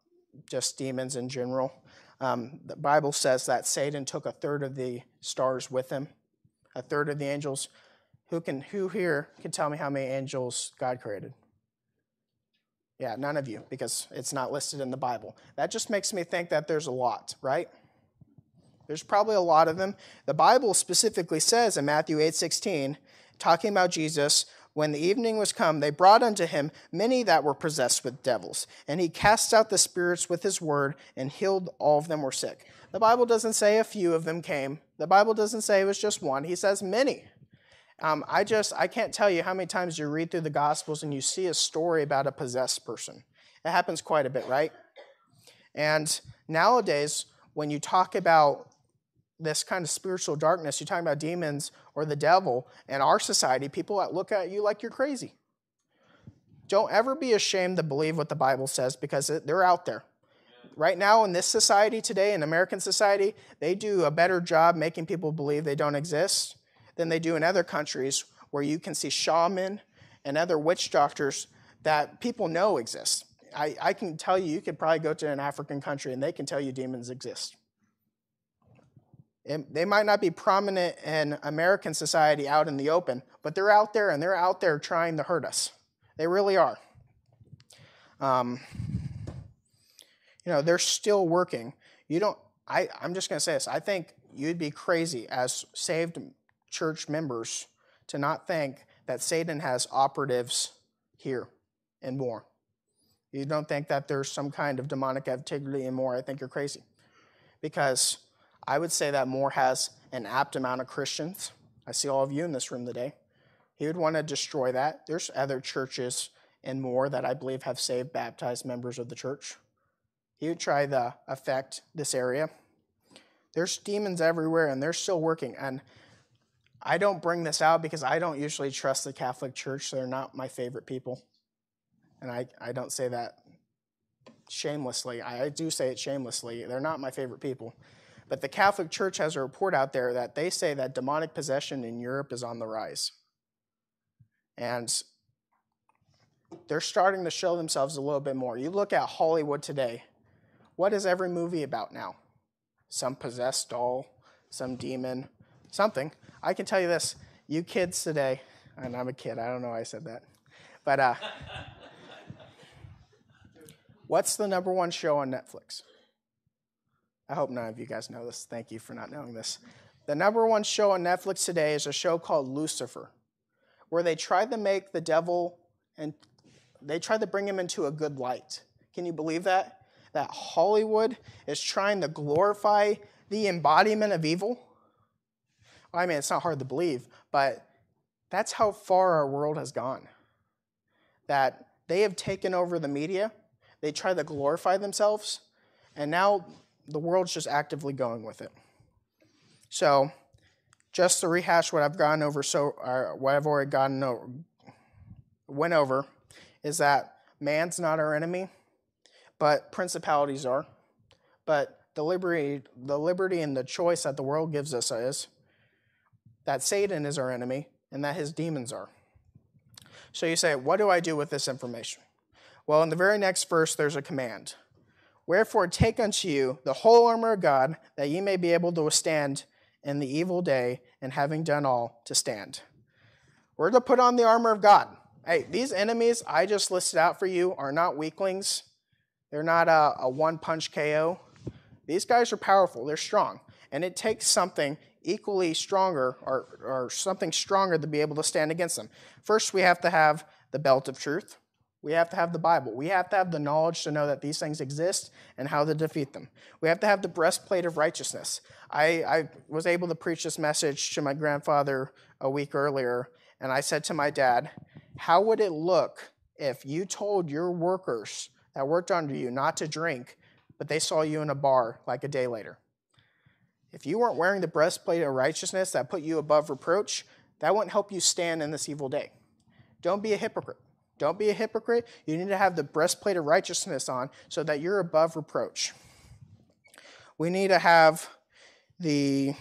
just demons in general. Um, the Bible says that Satan took a third of the stars with him, a third of the angels. Who can who here can tell me how many angels God created? Yeah, none of you, because it's not listed in the Bible. That just makes me think that there's a lot, right? There's probably a lot of them. The Bible specifically says in Matthew 8 16, talking about Jesus, when the evening was come, they brought unto him many that were possessed with devils. And he cast out the spirits with his word and healed all of them were sick. The Bible doesn't say a few of them came. The Bible doesn't say it was just one. He says many. Um, I just, I can't tell you how many times you read through the Gospels and you see a story about a possessed person. It happens quite a bit, right? And nowadays, when you talk about this kind of spiritual darkness, you're talking about demons or the devil in our society, people look at you like you're crazy. Don't ever be ashamed to believe what the Bible says because they're out there. Right now, in this society today, in American society, they do a better job making people believe they don't exist than they do in other countries where you can see shaman and other witch doctors that people know exist. I, I can tell you, you could probably go to an African country and they can tell you demons exist. They might not be prominent in American society out in the open, but they're out there and they're out there trying to hurt us. They really are. Um, you know, they're still working. You don't, I, I'm just going to say this. I think you'd be crazy as saved church members to not think that Satan has operatives here and Moore. You don't think that there's some kind of demonic activity in Moore, I think you're crazy. Because I would say that Moore has an apt amount of Christians. I see all of you in this room today. He would want to destroy that. There's other churches and Moore that I believe have saved baptized members of the church. He would try to affect this area. There's demons everywhere and they're still working. And I don't bring this out because I don't usually trust the Catholic Church. They're not my favorite people. And I, I don't say that shamelessly. I do say it shamelessly. They're not my favorite people. But the Catholic Church has a report out there that they say that demonic possession in Europe is on the rise. And they're starting to show themselves a little bit more. You look at Hollywood today. What is every movie about now? Some possessed doll, some demon, something. I can tell you this you kids today, and I'm a kid, I don't know why I said that. But uh, *laughs* what's the number one show on Netflix? I hope none of you guys know this. Thank you for not knowing this. The number one show on Netflix today is a show called Lucifer, where they tried to make the devil and they tried to bring him into a good light. Can you believe that? That Hollywood is trying to glorify the embodiment of evil? I mean, it's not hard to believe, but that's how far our world has gone. That they have taken over the media, they try to glorify themselves, and now the world's just actively going with it. So, just to rehash what I've gone over, so uh, what I've already gotten over, went over, is that man's not our enemy, but principalities are. But the liberty, the liberty and the choice that the world gives us is that Satan is our enemy and that his demons are. So you say, what do I do with this information? Well, in the very next verse, there's a command. Wherefore, take unto you the whole armor of God, that ye may be able to withstand in the evil day, and having done all, to stand. We're to put on the armor of God. Hey, these enemies I just listed out for you are not weaklings. They're not a, a one punch KO. These guys are powerful, they're strong. And it takes something equally stronger or, or something stronger to be able to stand against them. First, we have to have the belt of truth. We have to have the Bible. We have to have the knowledge to know that these things exist and how to defeat them. We have to have the breastplate of righteousness. I, I was able to preach this message to my grandfather a week earlier, and I said to my dad, How would it look if you told your workers that worked under you not to drink, but they saw you in a bar like a day later? If you weren't wearing the breastplate of righteousness that put you above reproach, that wouldn't help you stand in this evil day. Don't be a hypocrite. Don't be a hypocrite. You need to have the breastplate of righteousness on so that you're above reproach. We need to have the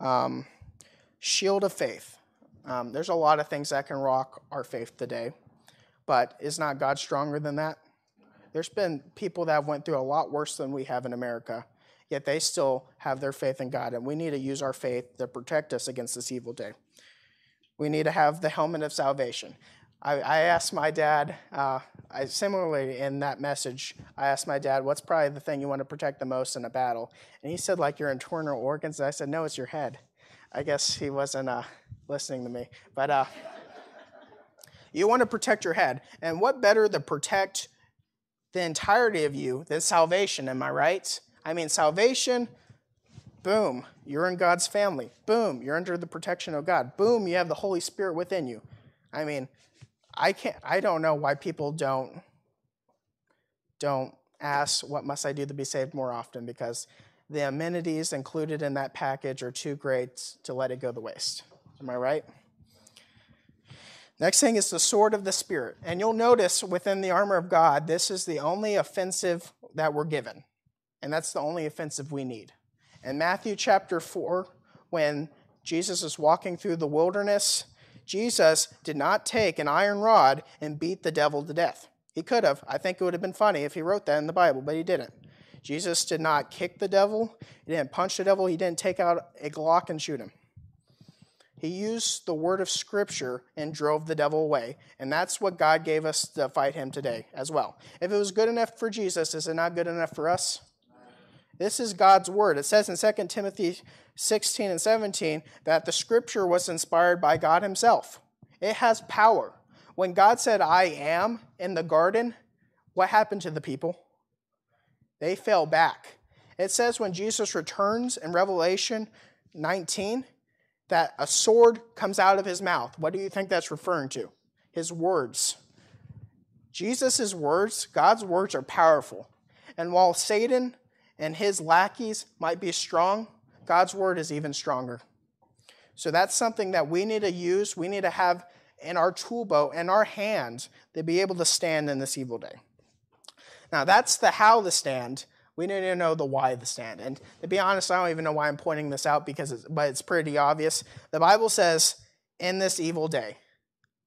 um, shield of faith. Um, there's a lot of things that can rock our faith today, but is not God stronger than that? There's been people that went through a lot worse than we have in America, yet they still have their faith in God, and we need to use our faith to protect us against this evil day we need to have the helmet of salvation. I, asked my dad, uh, I, similarly in that message, I asked my dad, what's probably the thing you want to protect the most in a battle? And he said, like your internal organs. And I said, no, it's your head. I guess he wasn't uh, listening to me. But uh, you want to protect your head. And what better to protect the entirety of you than salvation, am I right? I mean, salvation Boom, you're in God's family. Boom, you're under the protection of God. Boom, you have the Holy Spirit within you. I mean, I can't I don't know why people don't don't ask what must I do to be saved more often because the amenities included in that package are too great to let it go to waste. Am I right? Next thing is the sword of the Spirit. And you'll notice within the armor of God, this is the only offensive that we're given. And that's the only offensive we need. In Matthew chapter 4, when Jesus is walking through the wilderness, Jesus did not take an iron rod and beat the devil to death. He could have. I think it would have been funny if he wrote that in the Bible, but he didn't. Jesus did not kick the devil, he didn't punch the devil, he didn't take out a Glock and shoot him. He used the word of Scripture and drove the devil away. And that's what God gave us to fight him today as well. If it was good enough for Jesus, is it not good enough for us? This is God's word. It says in 2 Timothy 16 and 17 that the scripture was inspired by God himself. It has power. When God said, I am in the garden, what happened to the people? They fell back. It says when Jesus returns in Revelation 19 that a sword comes out of his mouth. What do you think that's referring to? His words. Jesus' words, God's words, are powerful. And while Satan and his lackeys might be strong, God's word is even stronger. So that's something that we need to use, we need to have in our tool belt, in our hands, to be able to stand in this evil day. Now, that's the how to stand. We need to know the why of the stand. And to be honest, I don't even know why I'm pointing this out because it's, but it's pretty obvious. The Bible says, in this evil day.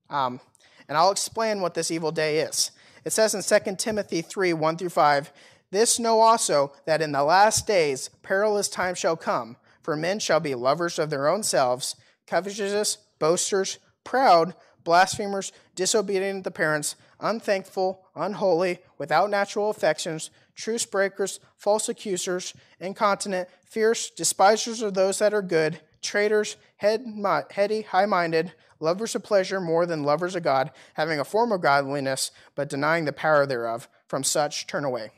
Um, and I'll explain what this evil day is. It says in 2 Timothy 3 1 through 5, This know also that in the last days perilous times shall come, for men shall be lovers of their own selves, covetous, boasters, proud, blasphemers, disobedient to parents, unthankful, unholy, without natural affections, truce breakers, false accusers, incontinent, fierce, despisers of those that are good, traitors, head, heady, high minded, lovers of pleasure more than lovers of God, having a form of godliness, but denying the power thereof. From such, turn away.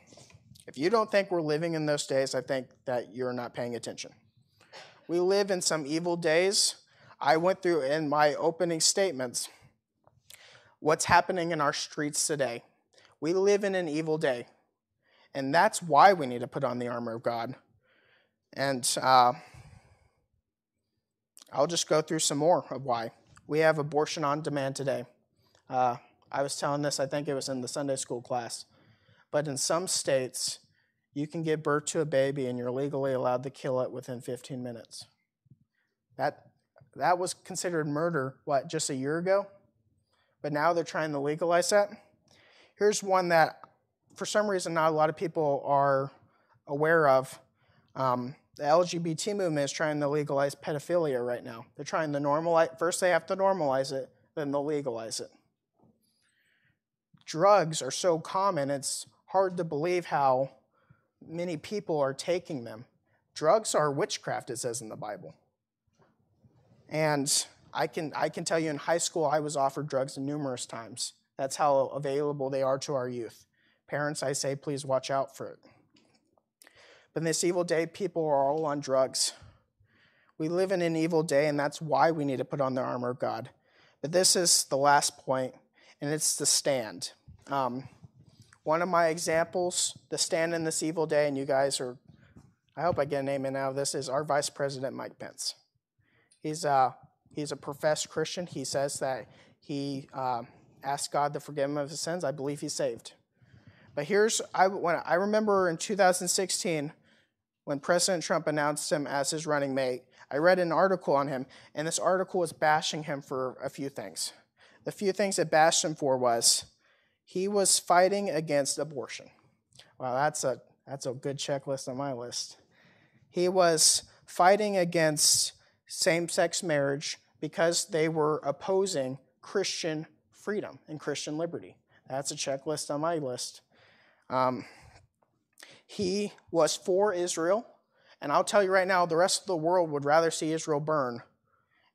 If you don't think we're living in those days, I think that you're not paying attention. We live in some evil days. I went through in my opening statements what's happening in our streets today. We live in an evil day. And that's why we need to put on the armor of God. And uh, I'll just go through some more of why. We have abortion on demand today. Uh, I was telling this, I think it was in the Sunday school class. But in some states, you can give birth to a baby and you're legally allowed to kill it within 15 minutes. That, that was considered murder, what, just a year ago? But now they're trying to legalize that. Here's one that, for some reason, not a lot of people are aware of. Um, the LGBT movement is trying to legalize pedophilia right now. They're trying to normalize, first, they have to normalize it, then they'll legalize it. Drugs are so common, it's hard to believe how many people are taking them. Drugs are witchcraft, it says in the Bible. And I can, I can tell you in high school, I was offered drugs numerous times. That's how available they are to our youth. Parents, I say, please watch out for it. But in this evil day, people are all on drugs. We live in an evil day, and that's why we need to put on the armor of God. But this is the last point, and it's the stand. Um, one of my examples, the stand in this evil day, and you guys are, I hope I get an amen out of this, is our Vice President Mike Pence. He's, a, he's a professed Christian. He says that he uh, asked God to forgive him of his sins. I believe he's saved. But here's, I, when, I remember in 2016 when President Trump announced him as his running mate, I read an article on him, and this article was bashing him for a few things. The few things it bashed him for was he was fighting against abortion. Wow, that's a that's a good checklist on my list. He was fighting against same-sex marriage because they were opposing Christian freedom and Christian liberty. That's a checklist on my list. Um, he was for Israel. And I'll tell you right now, the rest of the world would rather see Israel burn.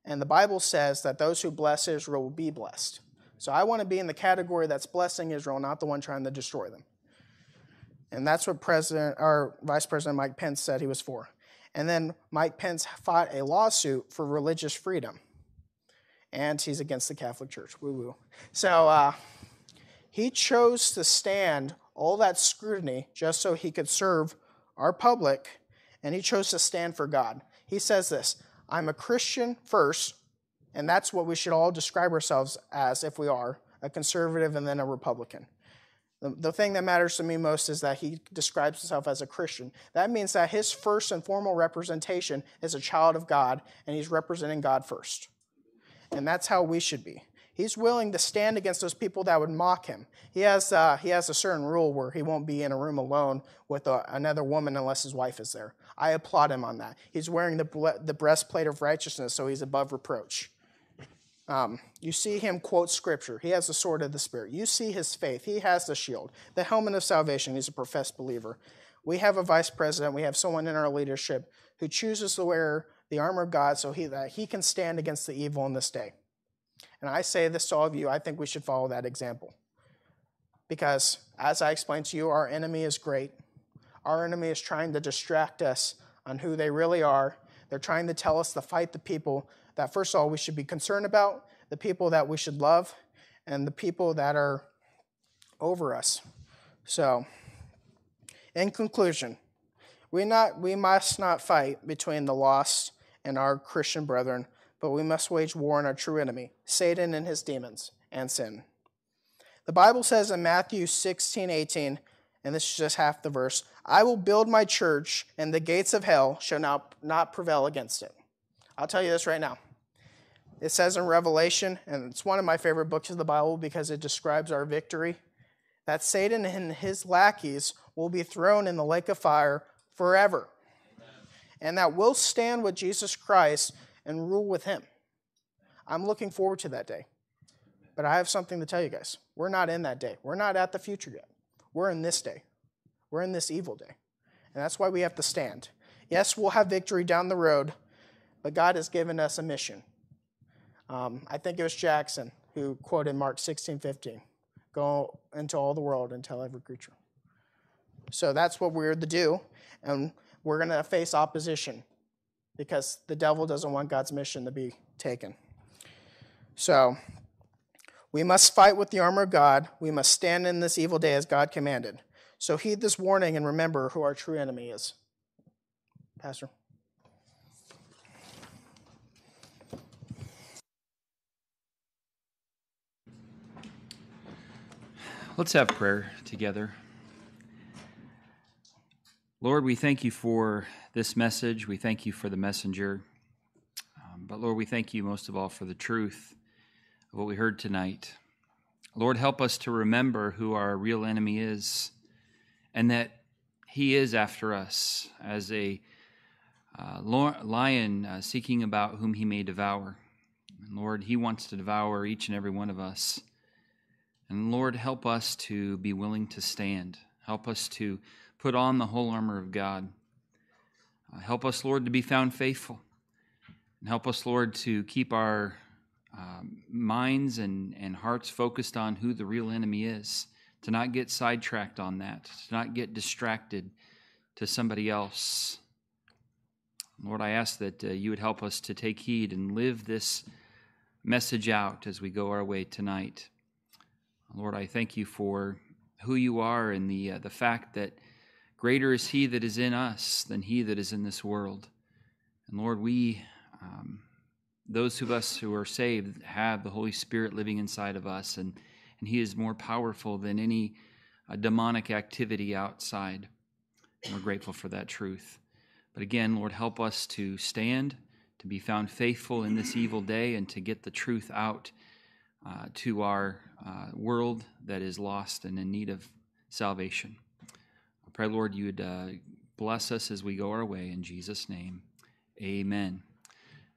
And the Bible says that those who bless Israel will be blessed. So I want to be in the category that's blessing Israel, not the one trying to destroy them. And that's what President or Vice President Mike Pence said he was for. And then Mike Pence fought a lawsuit for religious freedom. And he's against the Catholic Church. Woo woo. So uh, he chose to stand all that scrutiny just so he could serve our public, and he chose to stand for God. He says this I'm a Christian first, and that's what we should all describe ourselves as if we are a conservative and then a Republican. The, the thing that matters to me most is that he describes himself as a Christian. That means that his first and formal representation is a child of God, and he's representing God first. And that's how we should be. He's willing to stand against those people that would mock him. He has, uh, he has a certain rule where he won't be in a room alone with a, uh, another woman unless his wife is there. I applaud him on that. He's wearing the, the breastplate of righteousness, so he's above reproach. Um, you see him quote scripture. He has the sword of the Spirit. You see his faith. He has the shield, the helmet of salvation. He's a professed believer. we have a vice president, we have someone in our leadership who chooses to wear the armor of God so he, that he can stand against the evil in this day. And I say this to all of you, I think we should follow that example. Because, as I explained to you, our enemy is great. Our enemy is trying to distract us on who they really are. They're trying to tell us to fight the people that, first of all, we should be concerned about, the people that we should love, and the people that are over us. So, in conclusion, we, not, we must not fight between the lost and our Christian brethren, but we must wage war on our true enemy, Satan and his demons, and sin. The Bible says in Matthew 16, 18, and this is just half the verse I will build my church, and the gates of hell shall not, not prevail against it. I'll tell you this right now. It says in Revelation, and it's one of my favorite books of the Bible because it describes our victory, that Satan and his lackeys will be thrown in the lake of fire forever. And that we'll stand with Jesus Christ and rule with him. I'm looking forward to that day. But I have something to tell you guys. We're not in that day. We're not at the future yet. We're in this day. We're in this evil day. And that's why we have to stand. Yes, we'll have victory down the road, but God has given us a mission. Um, I think it was Jackson who quoted Mark 16 15. Go into all the world and tell every creature. So that's what we're to do. And we're going to face opposition because the devil doesn't want God's mission to be taken. So we must fight with the armor of God. We must stand in this evil day as God commanded. So heed this warning and remember who our true enemy is. Pastor. Let's have prayer together. Lord, we thank you for this message. We thank you for the messenger. Um, but Lord, we thank you most of all for the truth of what we heard tonight. Lord, help us to remember who our real enemy is and that he is after us as a uh, lion uh, seeking about whom he may devour. And Lord, he wants to devour each and every one of us. And Lord, help us to be willing to stand. Help us to put on the whole armor of God. Uh, help us, Lord, to be found faithful. And help us, Lord, to keep our um, minds and, and hearts focused on who the real enemy is, to not get sidetracked on that, to not get distracted to somebody else. Lord, I ask that uh, you would help us to take heed and live this message out as we go our way tonight. Lord, I thank you for who you are and the, uh, the fact that greater is he that is in us than he that is in this world. And Lord, we, um, those of us who are saved, have the Holy Spirit living inside of us, and, and he is more powerful than any uh, demonic activity outside. And we're grateful for that truth. But again, Lord, help us to stand, to be found faithful in this evil day, and to get the truth out uh, to our uh, world that is lost and in need of salvation. I pray, Lord, you would uh, bless us as we go our way. In Jesus' name, amen.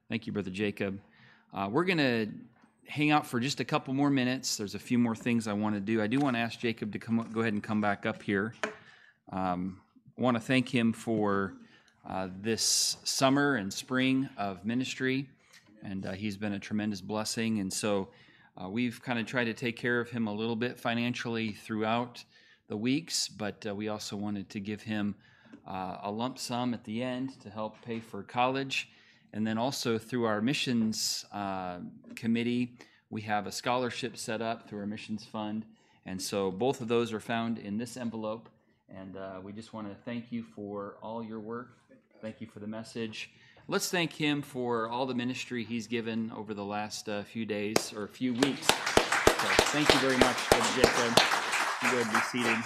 Thank you, Brother Jacob. Uh, we're going to hang out for just a couple more minutes. There's a few more things I want to do. I do want to ask Jacob to come go ahead and come back up here. Um, I want to thank him for uh, this summer and spring of ministry, and uh, he's been a tremendous blessing. And so uh, we've kind of tried to take care of him a little bit financially throughout the weeks, but uh, we also wanted to give him uh, a lump sum at the end to help pay for college. And then also through our missions uh, committee, we have a scholarship set up through our missions fund. And so both of those are found in this envelope. And uh, we just want to thank you for all your work. Thank you for the message let's thank him for all the ministry he's given over the last uh, few days or a few weeks. So thank you very much, Brother Jacob. You and be seated.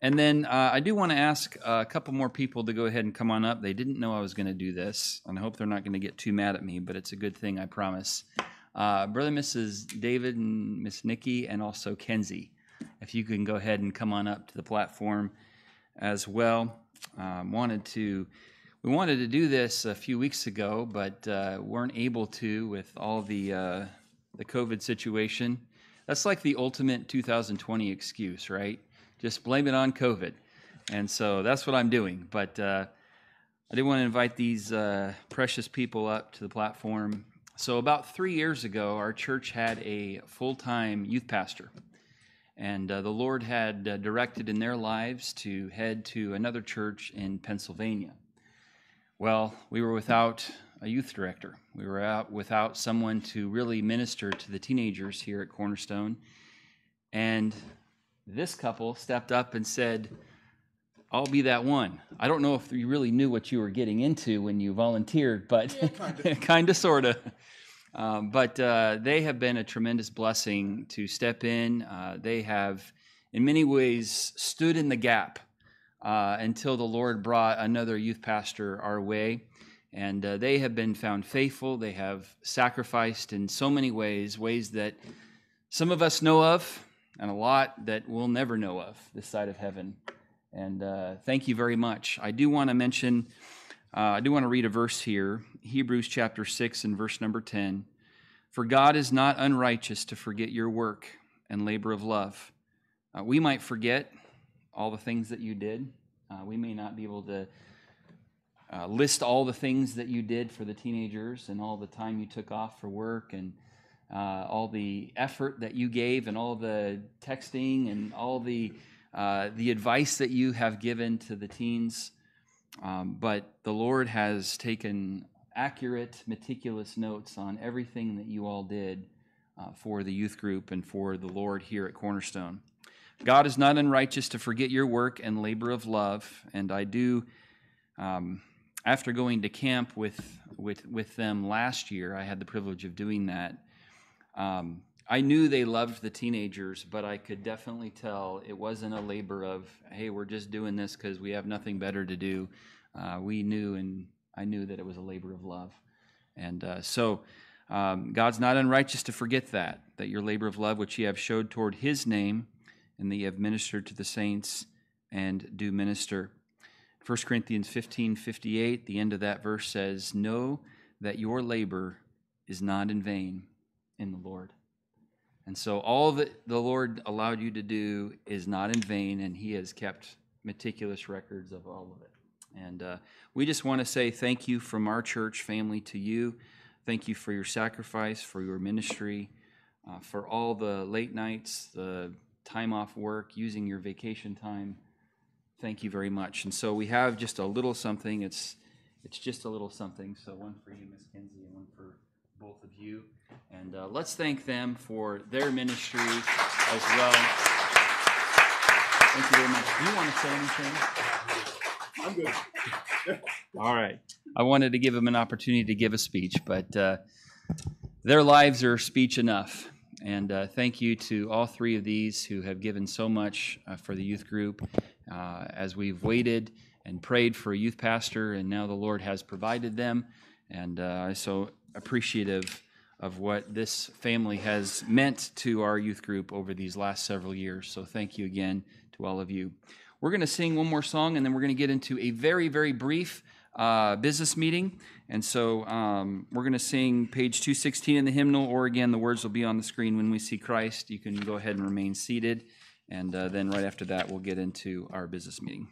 And then uh, I do want to ask a couple more people to go ahead and come on up. They didn't know I was going to do this, and I hope they're not going to get too mad at me, but it's a good thing, I promise. Uh, Brother Mrs. David and Miss Nikki, and also Kenzie. If you can go ahead and come on up to the platform as well. Um, wanted to we wanted to do this a few weeks ago, but uh, weren't able to with all the uh, the COVID situation. That's like the ultimate 2020 excuse, right? Just blame it on COVID. And so that's what I'm doing. But uh, I did want to invite these uh, precious people up to the platform. So, about three years ago, our church had a full time youth pastor. And uh, the Lord had uh, directed in their lives to head to another church in Pennsylvania. Well, we were without a youth director. We were out without someone to really minister to the teenagers here at Cornerstone. And this couple stepped up and said, I'll be that one. I don't know if you really knew what you were getting into when you volunteered, but kind of, sort of. Um, but uh, they have been a tremendous blessing to step in. Uh, they have, in many ways, stood in the gap uh, until the Lord brought another youth pastor our way. And uh, they have been found faithful. They have sacrificed in so many ways, ways that some of us know of, and a lot that we'll never know of this side of heaven. And uh, thank you very much. I do want to mention, uh, I do want to read a verse here Hebrews chapter 6 and verse number 10. For God is not unrighteous to forget your work and labor of love. Uh, we might forget all the things that you did. Uh, we may not be able to uh, list all the things that you did for the teenagers and all the time you took off for work and uh, all the effort that you gave and all the texting and all the uh, the advice that you have given to the teens. Um, but the Lord has taken accurate, meticulous notes on everything that you all did uh, for the youth group and for the Lord here at Cornerstone. God is not unrighteous to forget your work and labor of love, and I do. Um, after going to camp with, with, with them last year, I had the privilege of doing that. Um, I knew they loved the teenagers, but I could definitely tell it wasn't a labor of, hey, we're just doing this because we have nothing better to do. Uh, we knew, and I knew that it was a labor of love. And uh, so um, God's not unrighteous to forget that, that your labor of love, which you have showed toward his name, and that ye have ministered to the saints and do minister. 1 Corinthians 15 58, the end of that verse says, Know that your labor is not in vain in the Lord. And so all that the Lord allowed you to do is not in vain, and He has kept meticulous records of all of it. And uh, we just want to say thank you from our church family to you. Thank you for your sacrifice, for your ministry, uh, for all the late nights, the time off work, using your vacation time. Thank you very much. And so we have just a little something. It's it's just a little something. So one for you, Miss Kenzie, and one for both of you. And uh, let's thank them for their ministry as well. Thank you very much. Do you want to say anything? I'm good. All right. I wanted to give them an opportunity to give a speech, but uh, their lives are speech enough. And uh, thank you to all three of these who have given so much uh, for the youth group uh, as we've waited and prayed for a youth pastor, and now the Lord has provided them. And uh, so appreciative of what this family has meant to our youth group over these last several years. So thank you again to all of you. We're going to sing one more song and then we're going to get into a very, very brief uh, business meeting. And so um, we're going to sing page 216 in the hymnal, or again, the words will be on the screen when we see Christ. You can go ahead and remain seated. And uh, then right after that, we'll get into our business meeting.